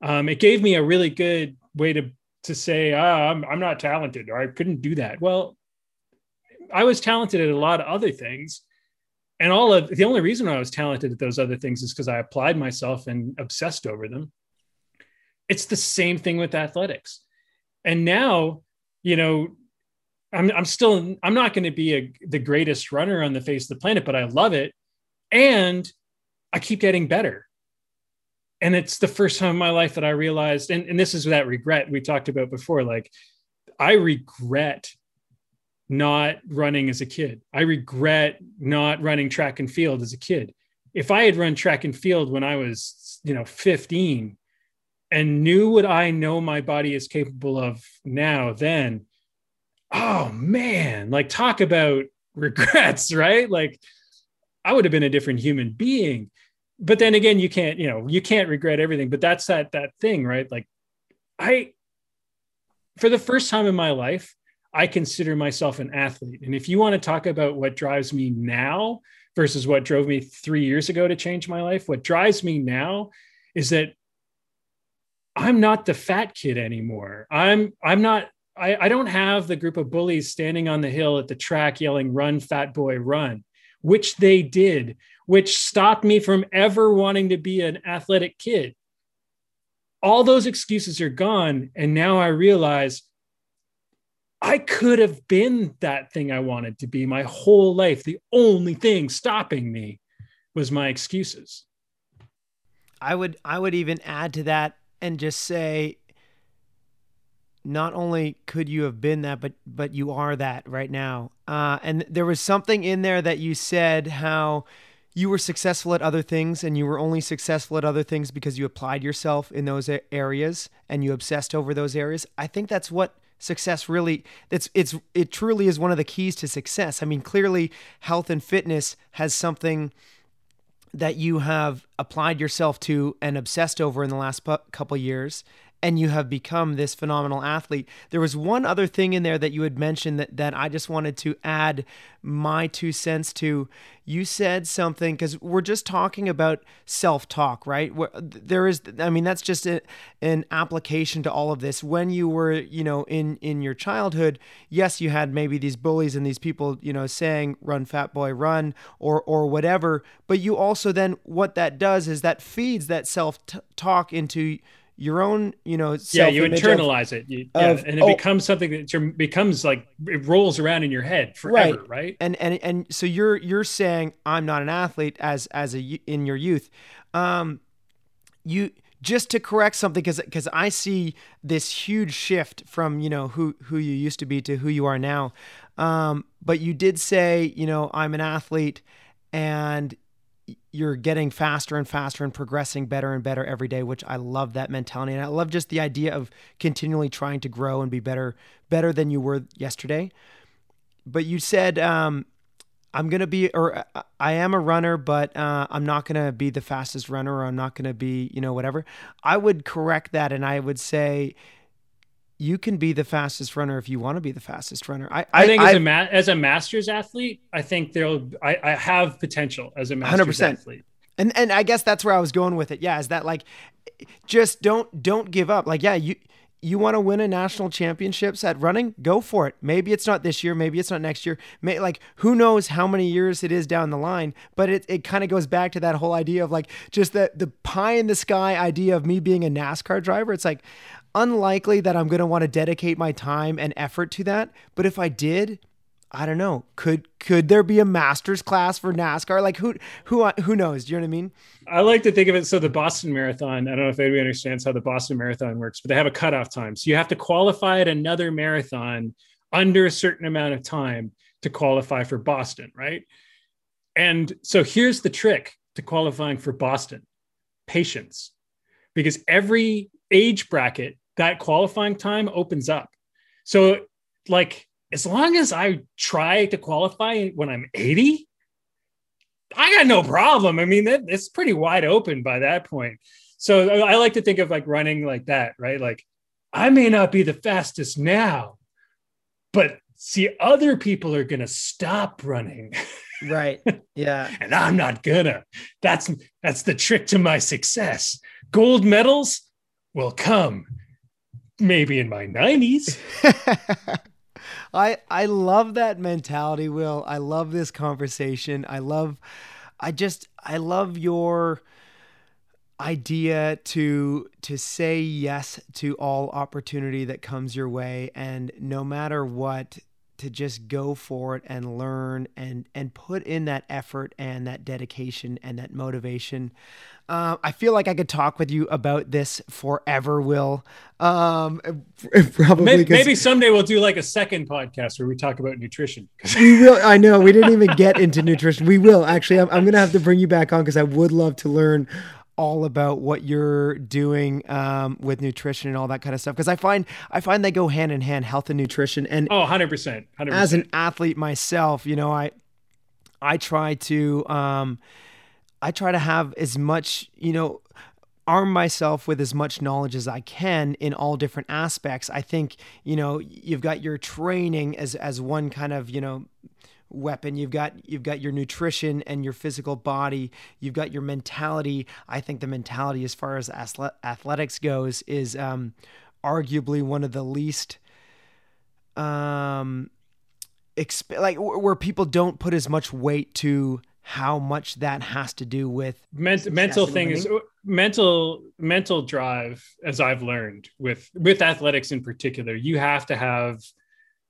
Um, it gave me a really good way to to say, oh, I'm I'm not talented or I couldn't do that. Well, I was talented at a lot of other things and all of the only reason I was talented at those other things is because I applied myself and obsessed over them. It's the same thing with athletics. And now, you know, I'm, I'm still, I'm not going to be a, the greatest runner on the face of the planet, but I love it. And I keep getting better. And it's the first time in my life that I realized, and, and this is that regret we talked about before. Like, I regret not running as a kid. I regret not running track and field as a kid. If I had run track and field when I was, you know, 15 and knew what I know my body is capable of now, then, oh man, like talk about *laughs* regrets, right? Like I would have been a different human being. But then again, you can't, you know, you can't regret everything. But that's that that thing, right? Like I for the first time in my life, I consider myself an athlete. And if you want to talk about what drives me now versus what drove me three years ago to change my life, what drives me now is that I'm not the fat kid anymore. I'm I'm not I, I don't have the group of bullies standing on the hill at the track yelling, run, fat boy, run, which they did, which stopped me from ever wanting to be an athletic kid. All those excuses are gone. And now I realize I could have been that thing I wanted to be my whole life. The only thing stopping me was my excuses. I would I would even add to that and just say not only could you have been that but but you are that right now. Uh, and there was something in there that you said how you were successful at other things and you were only successful at other things because you applied yourself in those areas and you obsessed over those areas. I think that's what success really it's it's it truly is one of the keys to success. I mean, clearly health and fitness has something that you have applied yourself to and obsessed over in the last couple years and you have become this phenomenal athlete. There was one other thing in there that you had mentioned that, that I just wanted to add my two cents to. You said something because we're just talking about self talk, right? There is, I mean, that's just a, an application to all of this. When you were, you know, in in your childhood, yes, you had maybe these bullies and these people, you know, saying "run, fat boy, run" or or whatever. But you also then what that does is that feeds that self talk into your own, you know, yeah, you internalize of, it, you, yeah, of, and it oh, becomes something that becomes like it rolls around in your head forever, right? right? And and and so you're you're saying I'm not an athlete as as a in your youth, um, you just to correct something because because I see this huge shift from you know who who you used to be to who you are now, um, but you did say you know I'm an athlete, and you're getting faster and faster and progressing better and better every day which i love that mentality and i love just the idea of continually trying to grow and be better better than you were yesterday but you said um, I'm gonna be, or uh, I am a runner, but uh, I'm not gonna be the fastest runner, or I'm not gonna be, you know, whatever. I would correct that, and I would say you can be the fastest runner if you want to be the fastest runner. I, I think as a ma- as a masters athlete, I think there'll I, I have potential as a masters 100%. athlete. And and I guess that's where I was going with it. Yeah, is that like just don't don't give up. Like yeah, you you want to win a national championships at running, go for it. Maybe it's not this year, maybe it's not next year. May, like who knows how many years it is down the line, but it, it kind of goes back to that whole idea of like just the the pie in the sky idea of me being a NASCAR driver. It's like unlikely that I'm going to want to dedicate my time and effort to that, but if I did, I don't know. Could could there be a master's class for NASCAR? Like who who who knows? Do you know what I mean? I like to think of it so the Boston Marathon. I don't know if anybody understands how the Boston Marathon works, but they have a cutoff time. So you have to qualify at another marathon under a certain amount of time to qualify for Boston, right? And so here's the trick to qualifying for Boston: patience, because every age bracket that qualifying time opens up. So like as long as I try to qualify when I'm 80, I got no problem. I mean, that, it's pretty wide open by that point. So I like to think of like running like that, right? Like I may not be the fastest now, but see, other people are going to stop running. Right. *laughs* Yeah. and I'm not gonna. That's that's the trick to my success. Gold medals will come maybe in my 90s. *laughs* I I love that mentality, Will. I love this conversation. I love I just I love your idea to to say yes to all opportunity that comes your way and no matter what to just go for it and learn and and put in that effort and that dedication and that motivation. Uh, I feel like I could talk with you about this forever, Will. Um, *laughs* probably maybe, maybe, someday we'll do like a second podcast where we talk about nutrition. *laughs* we will. I know we didn't even get into nutrition. We will actually. I'm, I'm going to have to bring you back on because I would love to learn all about what you're doing um, with nutrition and all that kind of stuff because I find I find they go hand in hand health and nutrition and oh 100%, 100%. as an athlete myself you know I I try to um, I try to have as much you know arm myself with as much knowledge as I can in all different aspects. I think you know you've got your training as as one kind of you know weapon. You've got you've got your nutrition and your physical body. You've got your mentality. I think the mentality as far as athletics goes is um, arguably one of the least um exp- like where people don't put as much weight to how much that has to do with Ment- mental thing is mental mental drive as i've learned with with athletics in particular you have to have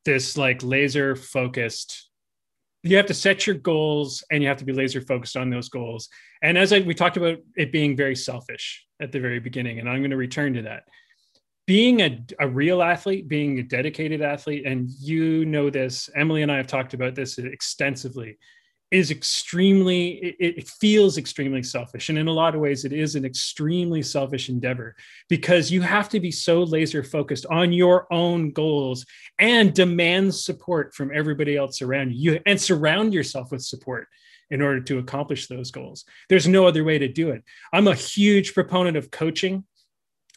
this like laser focused you have to set your goals and you have to be laser focused on those goals. And as I, we talked about it being very selfish at the very beginning, and I'm going to return to that. Being a, a real athlete, being a dedicated athlete, and you know this, Emily and I have talked about this extensively is extremely it, it, feels extremely selfish and in a lot of ways it is an extremely selfish endeavor because you have to be so laser focused on your own goals and demand support from everybody else around you and surround yourself with support in order to accomplish those goals there's no other way to do it i'm a huge proponent of coaching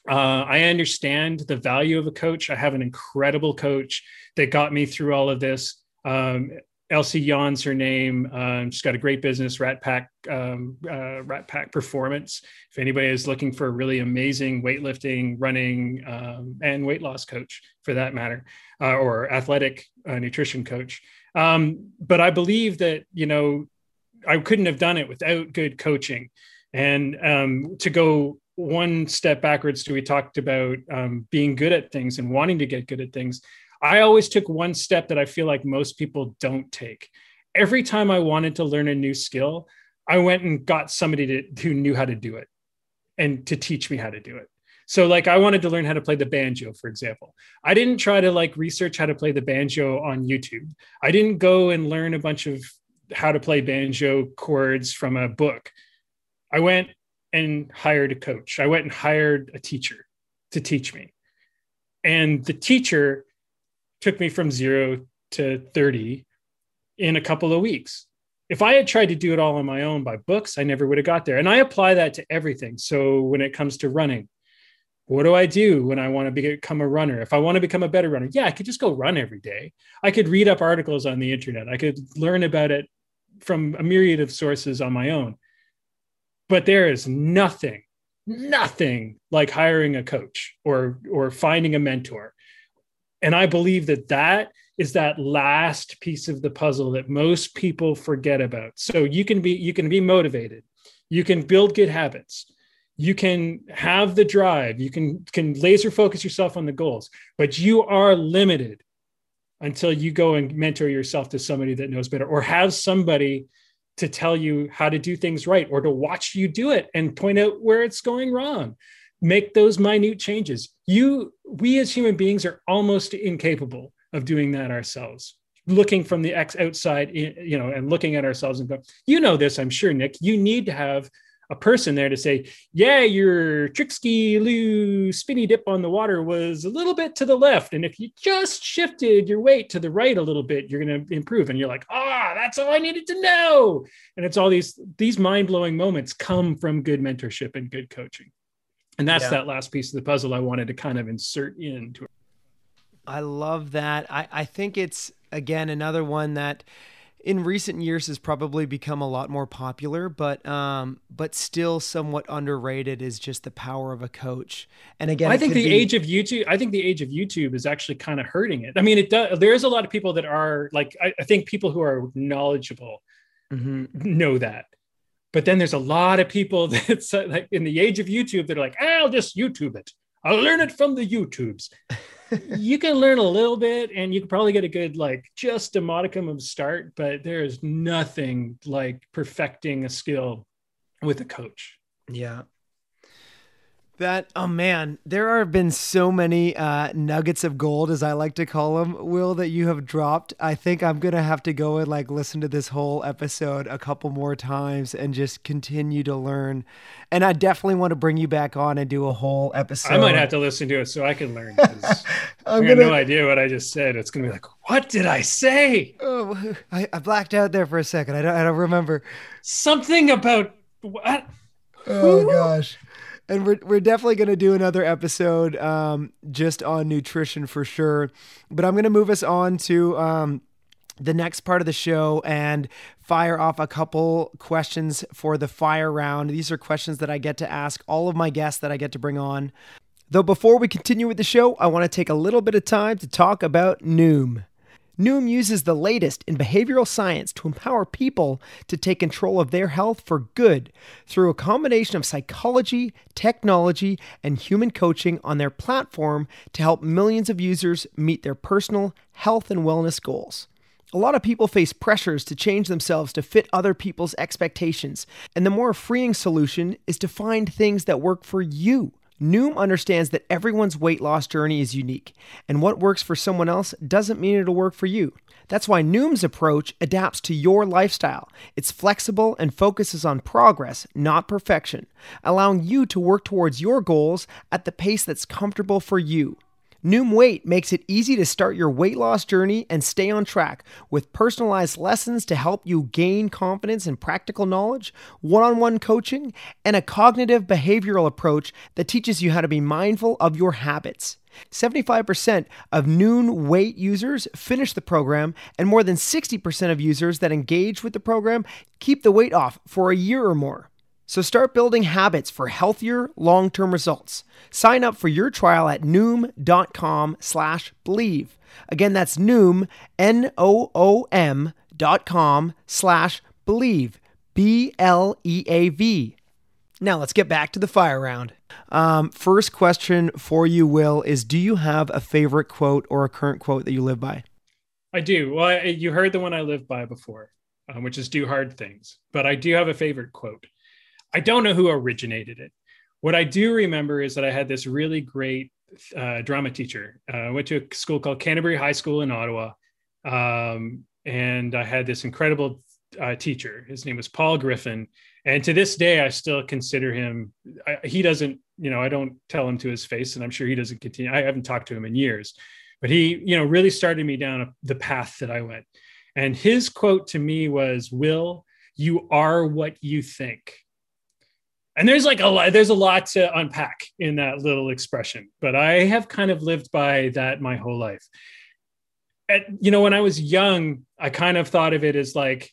uh, I understand the value of a coach. I have an incredible coach that got me through all of this. Um, Elsie Yon's her name. Um, she's got a great business, Rat Pack, um, uh, Rat Pack Performance. If anybody is looking for a really amazing weightlifting, running, um, and weight loss coach, for that matter, uh, or athletic uh, nutrition coach. Um, but I believe that you know I couldn't have done it without good coaching. And um, to go one step backwards, to we talked about um, being good at things and wanting to get good at things. I always took one step that I feel like most people don't take. Every time I wanted to learn a new skill, I went and got somebody to, who knew how to do it and to teach me how to do it. So like I wanted to learn how to play the banjo, for example. I didn't try to like research how to play the banjo on YouTube. I didn't go and learn a bunch of how to play banjo chords from a book. I went and hired a coach. I went and hired a teacher to teach me. And the teacher took me from zero to 30 in a couple of weeks. if I had tried to do it all on my own by books, I never would have got there. And I apply that to everything. So when it comes to running, what do I do when I want to become a runner? If I want to become a better runner, yeah, I could just go run every day. I could read up articles on the internet. I could learn about it from a myriad of sources on my own. But there is nothing, nothing like hiring a coach or or finding a mentor. And I believe that that is that last piece of the puzzle that most people forget about. So you can be you can be motivated. You can build good habits. You can have the drive. You can can laser focus yourself on the goals, but you are limited until you go and mentor yourself to somebody that knows better or have somebody to tell you how to do things right or to watch you do it and point out where it's going wrong make those minute changes. You we as human beings are almost incapable of doing that ourselves. Looking from the ex outside you know and looking at ourselves and go you know this i'm sure nick. You need to have a person there to say yeah your tricksky loo spinny dip on the water was a little bit to the left and if you just shifted your weight to the right a little bit you're going to improve and you're like ah oh, that's all i needed to know. And it's all these these mind-blowing moments come from good mentorship and good coaching and that's yeah. that last piece of the puzzle i wanted to kind of insert into I love that. I, I think it's, again, another one that in recent years has probably become a lot more popular, but um, but still somewhat underrated is just the power of a coach. And again, I think the be... age of YouTube, I think the age of YouTube is actually kind of hurting it. I mean, it does. There's a lot of people that are like, I, I think people who are knowledgeable mm-hmm. know that. But then there's a lot of people *laughs* that's uh, like in the age of YouTube that are like, ah, I'll just YouTube it. I'll learn it from the YouTubes. *laughs* You can learn a little bit and you can probably get a good like just a modicum of start but there is nothing like perfecting a skill with a coach. Yeah that oh man, there have been so many uh, nuggets of gold, as I like to call them, Will, that you have dropped. I think I'm gonna have to go and like listen to this whole episode a couple more times and just continue to learn. And I definitely want to bring you back on and do a whole episode. I might have to listen to it so I can learn. *laughs* I have no idea what I just said. It's gonna be like, what did I say? Oh, I, I blacked out there for a second. I don't. I don't remember something about what. Oh gosh and we're, we're definitely going to do another episode um, just on nutrition for sure. But I'm going to move us on to um, the next part of the show and fire off a couple questions for the fire round. These are questions that I get to ask all of my guests that I get to bring on. Though before we continue with the show, I want to take a little bit of time to talk about Noom. Noom uses the latest in behavioral science to empower people to take control of their health for good through a combination of psychology, technology, and human coaching on their platform to help millions of users meet their personal health and wellness goals. A lot of people face pressures to change themselves to fit other people's expectations, and the more freeing solution is to find things that work for you. Noom understands that everyone's weight loss journey is unique, and what works for someone else doesn't mean it'll work for you. That's why Noom's approach adapts to your lifestyle. It's flexible and focuses on progress, not perfection, allowing you to work towards your goals at the pace that's comfortable for you. Noom Weight makes it easy to start your weight loss journey and stay on track with personalized lessons to help you gain confidence and practical knowledge, one on one coaching, and a cognitive behavioral approach that teaches you how to be mindful of your habits. 75% of Noom Weight users finish the program, and more than 60% of users that engage with the program keep the weight off for a year or more. So start building habits for healthier, long-term results. Sign up for your trial at noom.com slash believe. Again, that's noom, N-O-O-M dot com slash believe, B-L-E-A-V. Now let's get back to the fire round. Um, first question for you, Will, is do you have a favorite quote or a current quote that you live by? I do. Well, I, you heard the one I live by before, um, which is do hard things. But I do have a favorite quote. I don't know who originated it. What I do remember is that I had this really great uh, drama teacher. Uh, I went to a school called Canterbury High School in Ottawa. Um, and I had this incredible uh, teacher. His name was Paul Griffin. And to this day, I still consider him, I, he doesn't, you know, I don't tell him to his face, and I'm sure he doesn't continue. I haven't talked to him in years, but he, you know, really started me down the path that I went. And his quote to me was, Will, you are what you think. And there's like a lot, there's a lot to unpack in that little expression, but I have kind of lived by that my whole life. At, you know, when I was young, I kind of thought of it as like,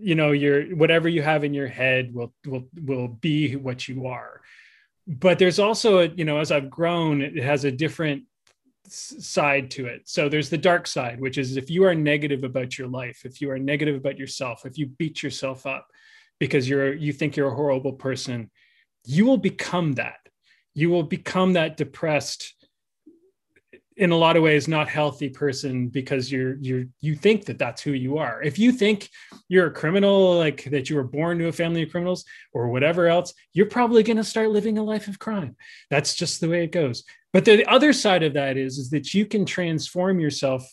you know, your whatever you have in your head will will will be what you are. But there's also a, you know, as I've grown, it has a different side to it. So there's the dark side, which is if you are negative about your life, if you are negative about yourself, if you beat yourself up, because you're you think you're a horrible person. You will become that. You will become that depressed in a lot of ways not healthy person because you're you're you think that that's who you are. If you think you're a criminal like that you were born to a family of criminals or whatever else you're probably going to start living a life of crime. That's just the way it goes. But the other side of that is is that you can transform yourself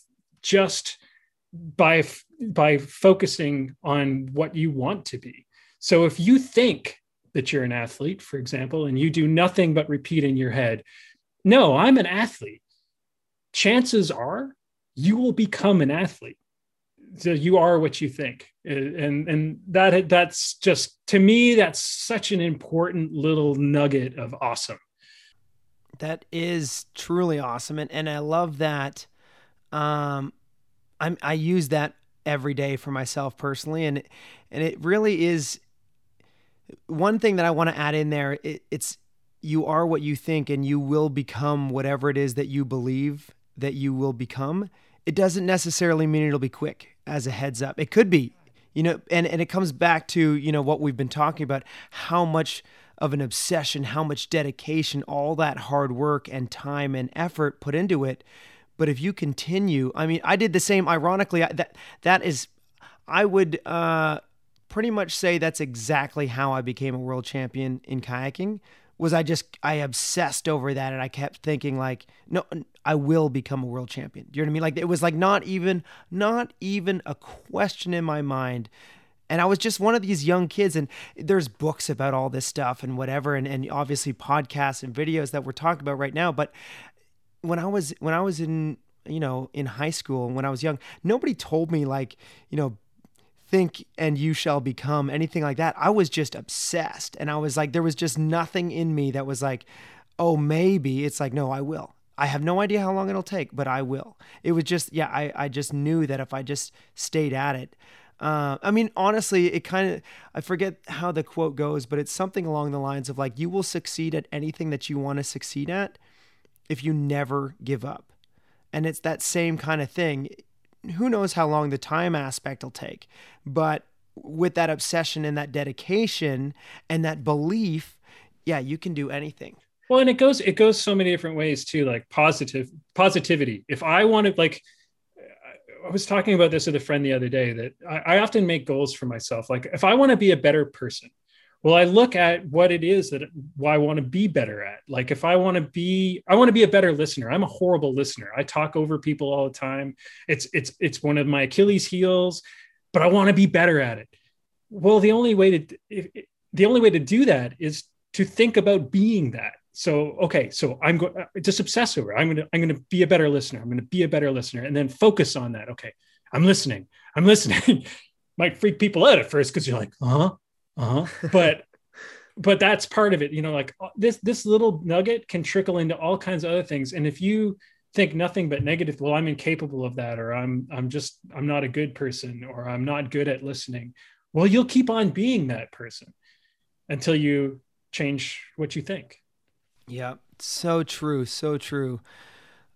just by by focusing on what you want to be so if you think that you're an athlete, for example, and you do nothing but repeat in your head, no, I'm an athlete, chances are you will become an athlete. So you are what you think. And, and that that's just to me, that's such an important little nugget of awesome. That is truly awesome. And, and I love that. Um, I'm, I use that every day for myself personally. And, and it really is one thing that I want to add in there, it, it's you are what you think and you will become whatever it is that you believe that you will become. It doesn't necessarily mean it'll be quick as a heads up. It could be, you know, and, and it comes back to, you know, what we've been talking about, how much of an obsession, how much dedication, all that hard work and time and effort put into it. But if you continue, I mean, I did the same. Ironically, that that is, I would uh, pretty much say that's exactly how I became a world champion in kayaking. Was I just I obsessed over that and I kept thinking like, no, I will become a world champion. Do you know what I mean? Like it was like not even not even a question in my mind. And I was just one of these young kids, and there's books about all this stuff and whatever, and, and obviously podcasts and videos that we're talking about right now. But when I was when I was in you know in high school when I was young, nobody told me like you know think and you shall become anything like that i was just obsessed. And i was like there was just nothing in me that was like oh maybe it's like no i will. I have no idea how long it'll take but i will. It was just yeah i, I just knew that if i just stayed at it uh, i mean honestly it kind of i forget how the quote goes but it's something along the lines of like you will succeed at anything that you want to succeed at if you never give up. And it's that same kind of thing who knows how long the time aspect will take. But with that obsession and that dedication and that belief, yeah, you can do anything. Well, and it goes it goes so many different ways too, like positive positivity. If I wanted like I was talking about this with a friend the other day that I, I often make goals for myself. Like if I want to be a better person, well i look at what it is that why i want to be better at. Like if i want to be i want to be a better listener. I'm a horrible listener. I talk over people all the time. It's it's it's one of my achilles heels but i want to be better at it. Well the only way to the only way to do that is to think about being that. So okay so i'm going to uh, just obsess over it. i'm going to i'm going to be a better listener. I'm going to be a better listener and then focus on that. Okay i'm listening. I'm listening. *laughs* Might freak people out at first because you're like huh uh-huh. But *laughs* but that's part of it. You know, like uh, this this little nugget can trickle into all kinds of other things. And if you think nothing but negative, well, I'm incapable of that, or I'm I'm just I'm not a good person, or I'm not good at listening. Well, you'll keep on being that person until you change what you think. Yeah, so true, so true.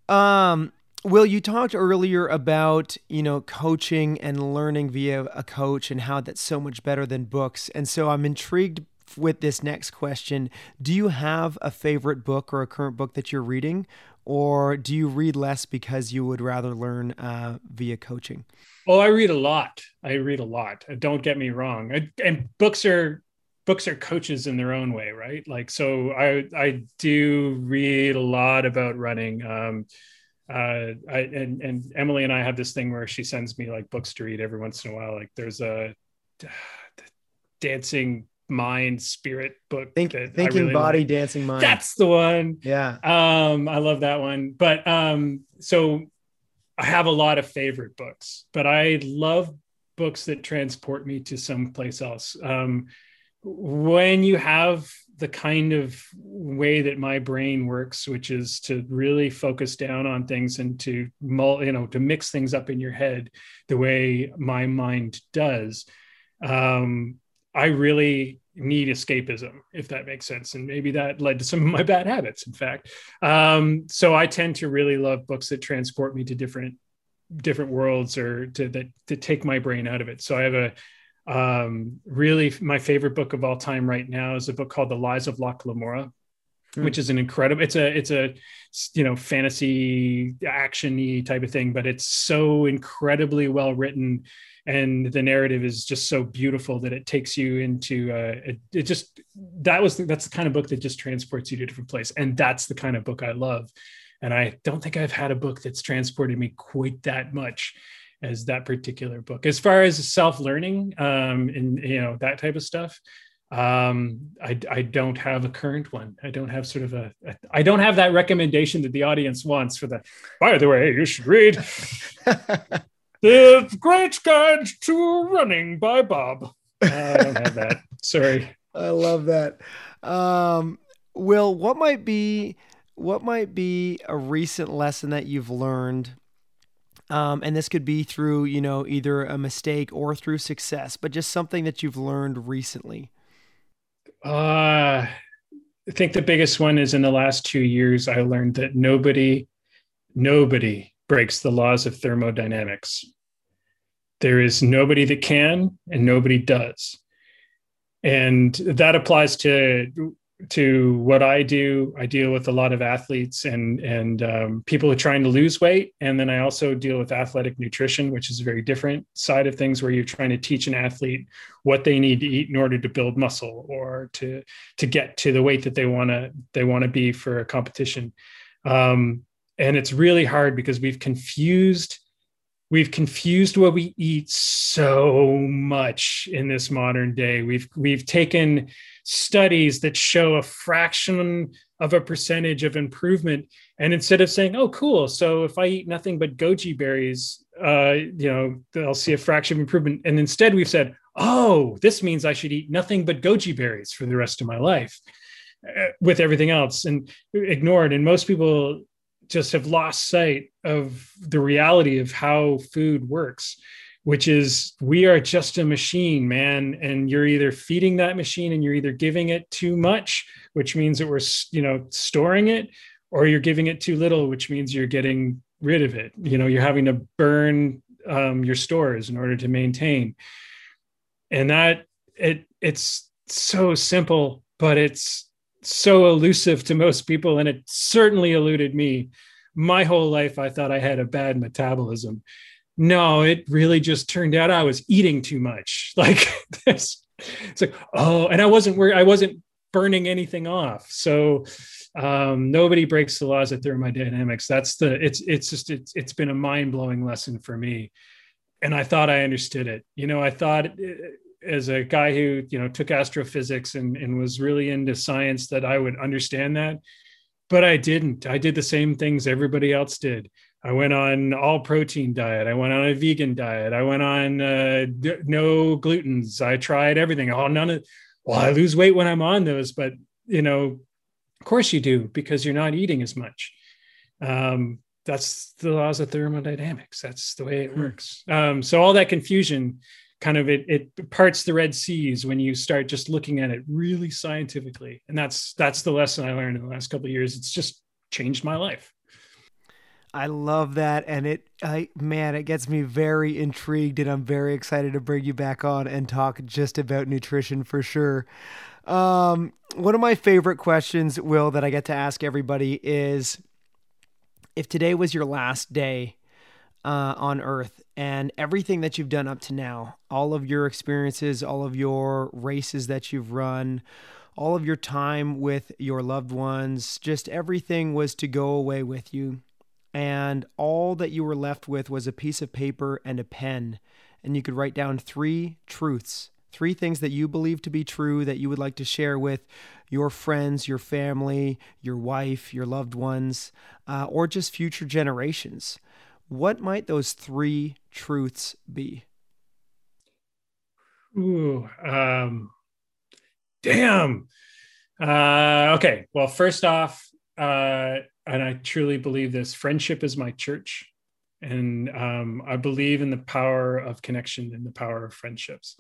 Um, Will, you talked earlier about, you know, coaching and learning via a coach and how that's so much better than books. And so I'm intrigued with this next question. Do you have a favorite book or a current book that you're reading? Or do you read less because you would rather learn uh, via coaching? Oh, I read a lot. I read a lot. Don't get me wrong. I, and books are books are coaches in their own way, right? Like, so I I do read a lot about running. Um, uh, I, and and Emily and I have this thing where she sends me like books to read every once in a while. Like there's a *sighs* uh, dancing mind spirit book. Think, thinking really body, like. dancing mind. That's the one. Yeah. Um, I love that one. But um, so I have a lot of favorite books, but I love books that transport me to someplace else. Um, when you have the kind of way that my brain works, which is to really focus down on things and to you know to mix things up in your head the way my mind does, um, I really need escapism, if that makes sense. And maybe that led to some of my bad habits, in fact. Um, so I tend to really love books that transport me to different different worlds or to that to take my brain out of it. So I have a um, really my favorite book of all time right now is a book called The Lies of Locke Lamora, hmm. which is an incredible. It's a it's a you know fantasy actiony type of thing, but it's so incredibly well written, and the narrative is just so beautiful that it takes you into uh, it, it just that was that's the kind of book that just transports you to a different place, and that's the kind of book I love. And I don't think I've had a book that's transported me quite that much as that particular book. As far as self-learning um, and you know that type of stuff, um, I, I don't have a current one. I don't have sort of a, a I don't have that recommendation that the audience wants for the. By the way, you should read *laughs* the Great Guide to Running by Bob. Uh, I don't have that. Sorry. *laughs* I love that. Um, Will, what might be what might be a recent lesson that you've learned um, and this could be through, you know, either a mistake or through success, but just something that you've learned recently. Uh, I think the biggest one is in the last two years, I learned that nobody, nobody breaks the laws of thermodynamics. There is nobody that can, and nobody does. And that applies to to what I do, I deal with a lot of athletes and and um, people are trying to lose weight, and then I also deal with athletic nutrition, which is a very different side of things, where you're trying to teach an athlete what they need to eat in order to build muscle or to to get to the weight that they want to they want to be for a competition. Um, and it's really hard because we've confused we've confused what we eat so much in this modern day. We've we've taken studies that show a fraction of a percentage of improvement. And instead of saying, oh, cool, so if I eat nothing but goji berries, uh, you know, I'll see a fraction of improvement. And instead we've said, oh, this means I should eat nothing but goji berries for the rest of my life uh, with everything else and ignored. And most people just have lost sight of the reality of how food works which is we are just a machine, man. And you're either feeding that machine and you're either giving it too much, which means that we're, you know, storing it, or you're giving it too little, which means you're getting rid of it. You know, you're having to burn um, your stores in order to maintain. And that it it's so simple, but it's so elusive to most people. And it certainly eluded me. My whole life, I thought I had a bad metabolism no, it really just turned out I was eating too much. *laughs* Like this, it's like, oh, and I wasn't where I wasn't burning anything off. So um, nobody breaks the laws of thermodynamics. That's the it's it's just it's it's been a mind blowing lesson for me, and I thought I understood it. You know, I thought uh, as a guy who you know took astrophysics and and was really into science that I would understand that, but I didn't. I did the same things everybody else did. I went on all protein diet. I went on a vegan diet. I went on uh, d- no glutens. I tried everything. Oh, none of. Well, I lose weight when I'm on those, but you know, of course you do because you're not eating as much. Um, that's the laws of thermodynamics. That's the way it hmm. works. Um, so all that confusion, kind of it, it parts the red seas when you start just looking at it really scientifically, and that's that's the lesson I learned in the last couple of years. It's just changed my life. I love that, and it, I man, it gets me very intrigued, and I'm very excited to bring you back on and talk just about nutrition for sure. Um, one of my favorite questions, Will, that I get to ask everybody is, if today was your last day uh, on Earth, and everything that you've done up to now, all of your experiences, all of your races that you've run, all of your time with your loved ones, just everything was to go away with you and all that you were left with was a piece of paper and a pen. And you could write down three truths, three things that you believe to be true that you would like to share with your friends, your family, your wife, your loved ones, uh, or just future generations. What might those three truths be? Ooh, um, damn. Uh, okay. Well, first off, uh, and I truly believe this friendship is my church. And um, I believe in the power of connection and the power of friendships.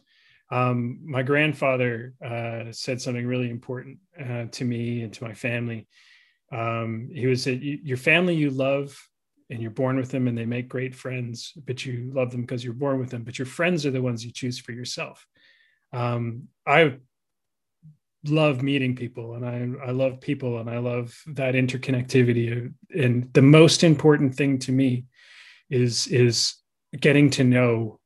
Um, my grandfather uh, said something really important uh, to me and to my family. Um, he was said, "Your family you love, and you're born with them, and they make great friends. But you love them because you're born with them. But your friends are the ones you choose for yourself." Um, I love meeting people, and I I love people, and I love that interconnectivity. And the most important thing to me is is getting to know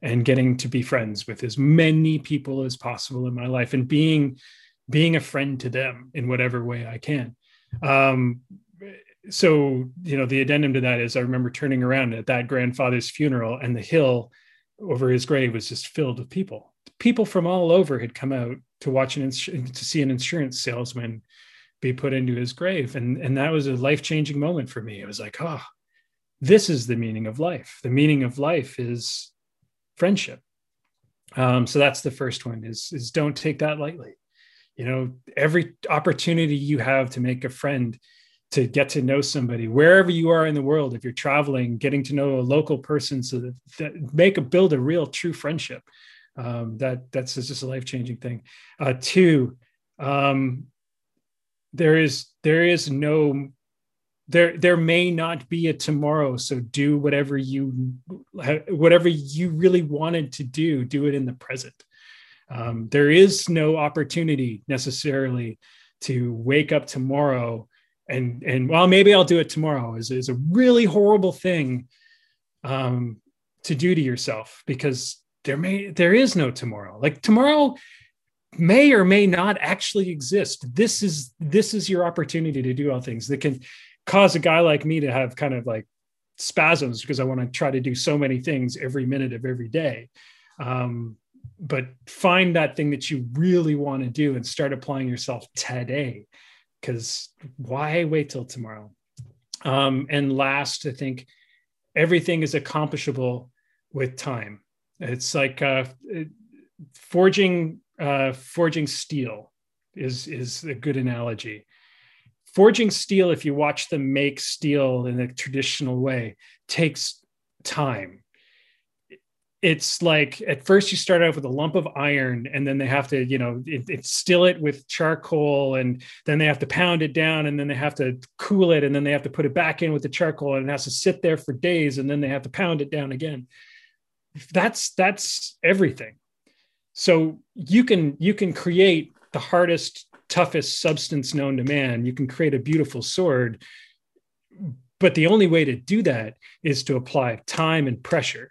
and getting to be friends with as many people as possible in my life and being being a friend to them in whatever way I can. Um, so you know the addendum to that is I remember turning around at that grandfather's funeral and the hill over his grave was just filled with people. People from all over had come out to watch an ins- to see an insurance salesman be put into his grave, and and that was a life changing moment for me. It was like, oh, this is the meaning of life. The meaning of life is friendship. Um, so that's the first one is, is don't take that lightly. You know, every opportunity you have to make a friend, to get to know somebody wherever you are in the world, if you're traveling, getting to know a local person so that, that make a build a real true friendship. Um, that that's just a life-changing thing. Uh, two, um, there is there is no there there may not be a tomorrow so do whatever you whatever you really wanted to do do it in the present um, there is no opportunity necessarily to wake up tomorrow and and well maybe i'll do it tomorrow is, is a really horrible thing um, to do to yourself because there may there is no tomorrow like tomorrow may or may not actually exist this is this is your opportunity to do all things that can cause a guy like me to have kind of like spasms because I want to try to do so many things every minute of every day. Um, but find that thing that you really want to do and start applying yourself today. Because why wait till tomorrow? Um, and last, I think everything is accomplishable with time. It's like uh, forging uh, forging steel is is a good analogy forging steel if you watch them make steel in a traditional way takes time it's like at first you start out with a lump of iron and then they have to you know it, it, still it with charcoal and then they have to pound it down and then they have to cool it and then they have to put it back in with the charcoal and it has to sit there for days and then they have to pound it down again that's that's everything so you can you can create the hardest toughest substance known to man. You can create a beautiful sword, but the only way to do that is to apply time and pressure.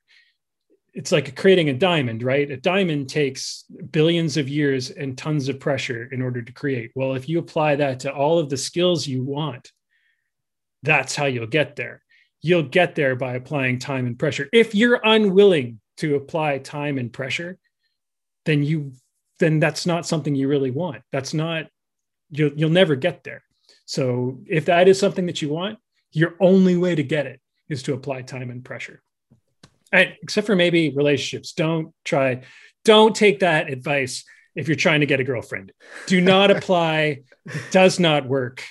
It's like creating a diamond, right? A diamond takes billions of years and tons of pressure in order to create. Well, if you apply that to all of the skills you want, that's how you'll get there. You'll get there by applying time and pressure. If you're unwilling to apply time and pressure, then you then that's not something you really want. That's not you'll you'll never get there. So if that is something that you want, your only way to get it is to apply time and pressure. And except for maybe relationships, don't try, don't take that advice if you're trying to get a girlfriend. Do not *laughs* apply. It does not work.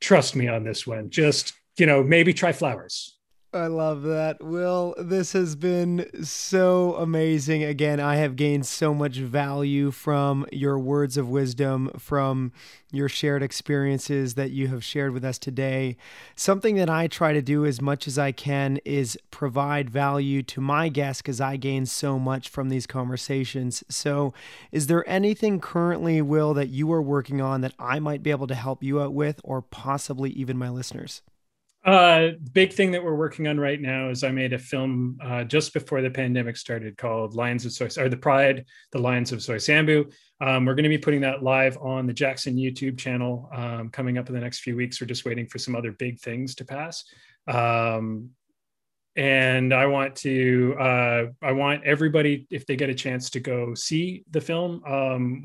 Trust me on this one. Just, you know, maybe try flowers. I love that. Will, this has been so amazing. Again, I have gained so much value from your words of wisdom, from your shared experiences that you have shared with us today. Something that I try to do as much as I can is provide value to my guests because I gain so much from these conversations. So, is there anything currently, Will, that you are working on that I might be able to help you out with, or possibly even my listeners? Uh, big thing that we're working on right now is I made a film uh, just before the pandemic started called Lions of Soy, or the Pride, the Lions of Soysambu. Um, we're going to be putting that live on the Jackson YouTube channel um, coming up in the next few weeks. We're just waiting for some other big things to pass. Um, and I want to, uh, I want everybody, if they get a chance to go see the film, um,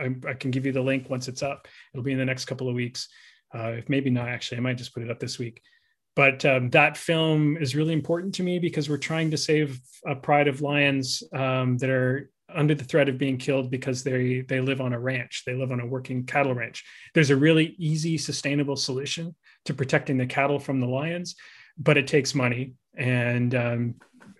I, I can give you the link once it's up. It'll be in the next couple of weeks uh, if maybe not actually, I might just put it up this week. But um, that film is really important to me because we're trying to save a pride of lions um, that are under the threat of being killed because they they live on a ranch. They live on a working cattle ranch. There's a really easy sustainable solution to protecting the cattle from the lions but it takes money. And um,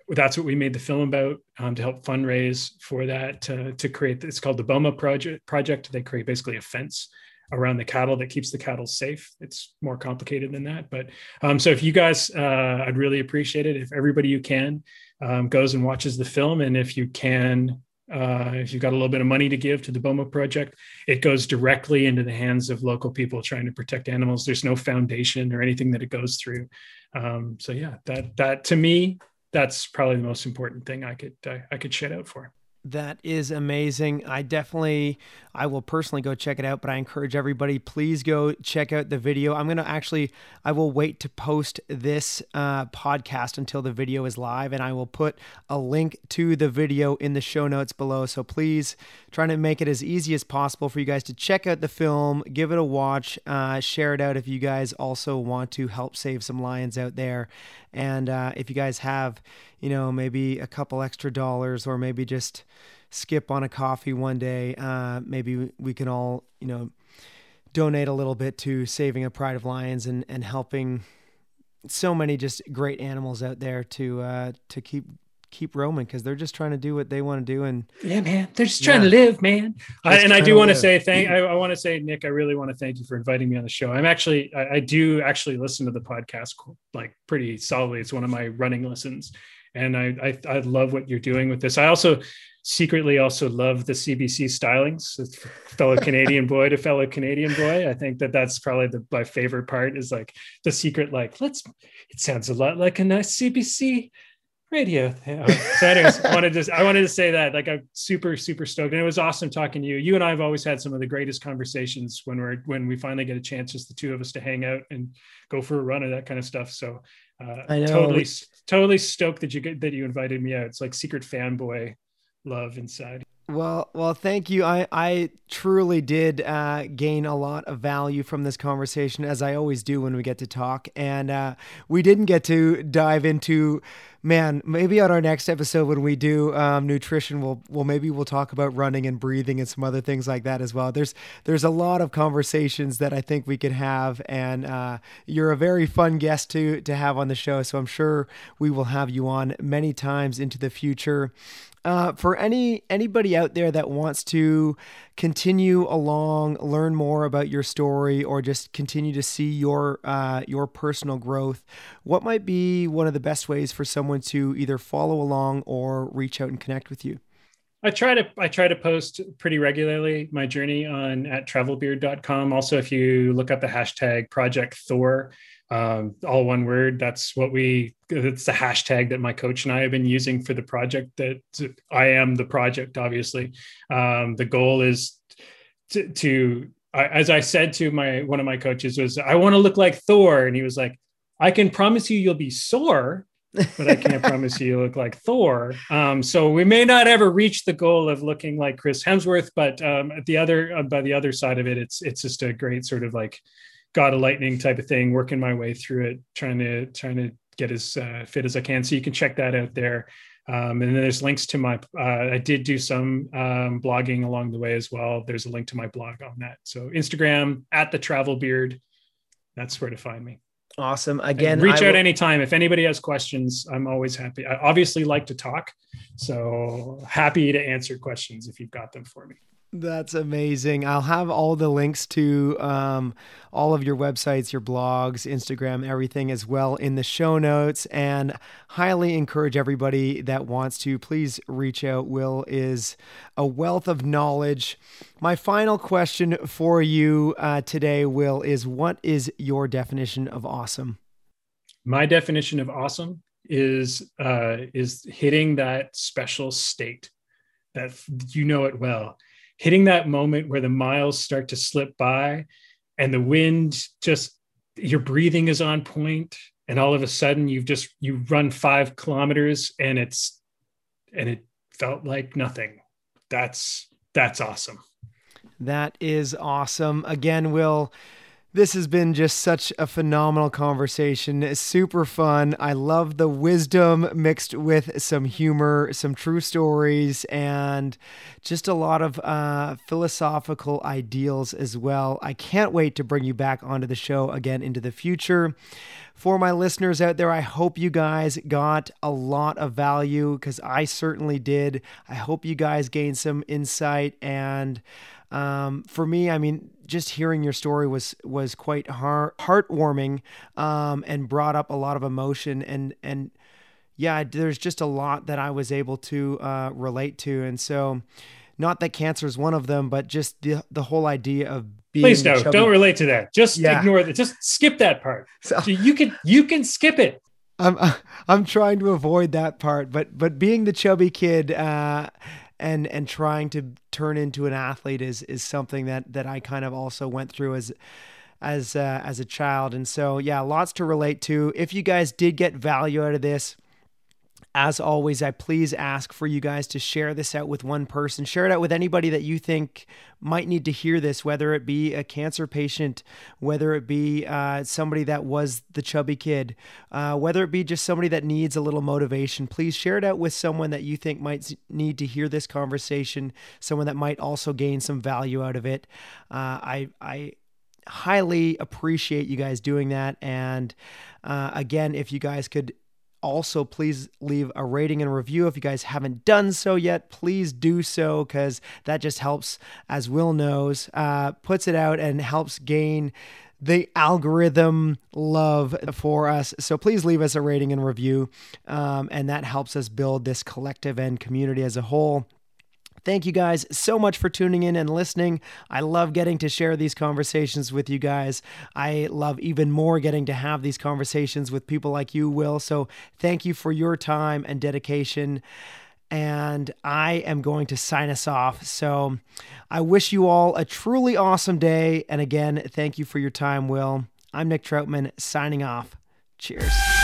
that's what we made the film about um, to help fundraise for that to, to create it's called the boma project project. They create basically a fence around the cattle that keeps the cattle safe it's more complicated than that but um, so if you guys uh, i'd really appreciate it if everybody you can um, goes and watches the film and if you can uh, if you've got a little bit of money to give to the BOMA project, it goes directly into the hands of local people trying to protect animals. There's no foundation or anything that it goes through. Um, so yeah, that that to me, that's probably the most important thing I could I, I could shed out for. That is amazing. I definitely, I will personally go check it out, but I encourage everybody, please go check out the video. I'm going to actually, I will wait to post this uh, podcast until the video is live, and I will put a link to the video in the show notes below. So please try to make it as easy as possible for you guys to check out the film, give it a watch, uh, share it out if you guys also want to help save some lions out there. And uh, if you guys have, you know, maybe a couple extra dollars or maybe just skip on a coffee one day, uh, maybe we can all, you know, donate a little bit to saving a pride of lions and, and helping so many just great animals out there to uh, to keep keep roaming because they're just trying to do what they want to do and yeah man. They're just trying yeah. to live man. I, and i do want to say thank I, I want to say nick i really want to thank you for inviting me on the show. I'm actually I, I, do actually listen to the podcast like pretty solidly. It's one of my running listens. And I, I i love what you're doing with this. I also secretly also love the cbc stylings. Fellow canadian boy to fellow canadian boy. I think that that's probably the my favorite part is like the secret like let's it sounds a lot like a nice cbc radio. So, anyways, I wanted to I wanted to say that like I'm super super stoked, and it was awesome talking to you. You and I have always had some of the greatest conversations when we're when we finally get a chance, just the two of us, to hang out and go for a run or that kind of stuff. So, uh, I know. totally totally stoked that you get that you invited me out. It's like secret fanboy love inside. Well, well, thank you. I, I truly did uh, gain a lot of value from this conversation, as I always do when we get to talk. And uh, we didn't get to dive into, man. Maybe on our next episode when we do um, nutrition, we'll, maybe we'll talk about running and breathing and some other things like that as well. There's there's a lot of conversations that I think we could have, and uh, you're a very fun guest to to have on the show. So I'm sure we will have you on many times into the future uh, for any anybody out there that wants to continue along, learn more about your story, or just continue to see your uh, your personal growth, what might be one of the best ways for someone to either follow along or reach out and connect with you? I try to I try to post pretty regularly my journey on at travelbeard.com. Also, if you look up the hashtag Project Thor, um, all one word. That's what we. It's the hashtag that my coach and I have been using for the project. That I am the project. Obviously, um, the goal is to, to I, as I said to my one of my coaches was I want to look like Thor, and he was like, I can promise you you'll be sore. But I can't promise you look like Thor. Um, so we may not ever reach the goal of looking like Chris Hemsworth, but um, at the other, uh, by the other side of it, it's it's just a great sort of like god of lightning type of thing working my way through it trying to trying to get as uh, fit as i can. So you can check that out there. Um, and then there's links to my uh, i did do some um, blogging along the way as well. There's a link to my blog on that. So instagram at the travel beard that's where to find me awesome. Again and reach I out will... anytime. If anybody has questions i'm always happy. I obviously like to talk so happy to answer questions if you've got them for me that's amazing. I'll have all the links to um, all of your websites, your blogs, Instagram, everything as well in the show notes. And highly encourage everybody that wants to please reach out. Will is a wealth of knowledge. My final question for you uh, today, Will, is what is your definition of awesome? My definition of awesome is uh, is hitting that special state that you know it well hitting that moment where the miles start to slip by and the wind just your breathing is on point and all of a sudden you've just you run five kilometers and it's and it felt like nothing. That's that's awesome. That is awesome. Again will This has been just such a phenomenal conversation. It's super fun. I love the wisdom mixed with some humor, some true stories, and just a lot of uh, philosophical ideals as well. I can't wait to bring you back onto the show again into the future. For my listeners out there, I hope you guys got a lot of value because I certainly did. I hope you guys gained some insight and um, for me, I mean, just hearing your story was was quite heart heartwarming um, and brought up a lot of emotion and and yeah, there's just a lot that I was able to uh, relate to, and so not that cancer is one of them, but just the the whole idea of being Please no, chubby- don't relate to that. Just Yeah. ignore that. Just skip that part. So- *laughs* So you can you can skip it. I'm *laughs* I'm trying to avoid that part, but but being the chubby kid uh, and and trying to turn into an athlete is is something that that I kind of also went through as as uh, as a child, and so yeah, lots to relate to. If you guys did get value out of this. As always, I please ask for you guys to share this out with one person. Share it out with anybody that you think might need to hear this, whether it be a cancer patient, whether it be uh, somebody that was the chubby kid, uh, whether it be just somebody that needs a little motivation. Please share it out with someone that you think might need to hear this conversation, someone that might also gain some value out of it. Uh, I, I highly appreciate you guys doing that. And uh, again, if you guys could also please leave a rating and review. If you guys haven't done so yet please do so because that just helps as will knows uh, puts it out and helps gain the algorithm love for us. So please leave us a rating and review um, and that helps us build this collective and community as a whole Thank you guys so much for tuning in and listening. I love getting to share these conversations with you guys. I love even more getting to have these conversations with people like you, Will. So thank you for your time and dedication. And I am going to sign us off. So I wish you all a truly awesome day. And again, thank you for your time, Will. I'm Nick Troutman signing off. Cheers.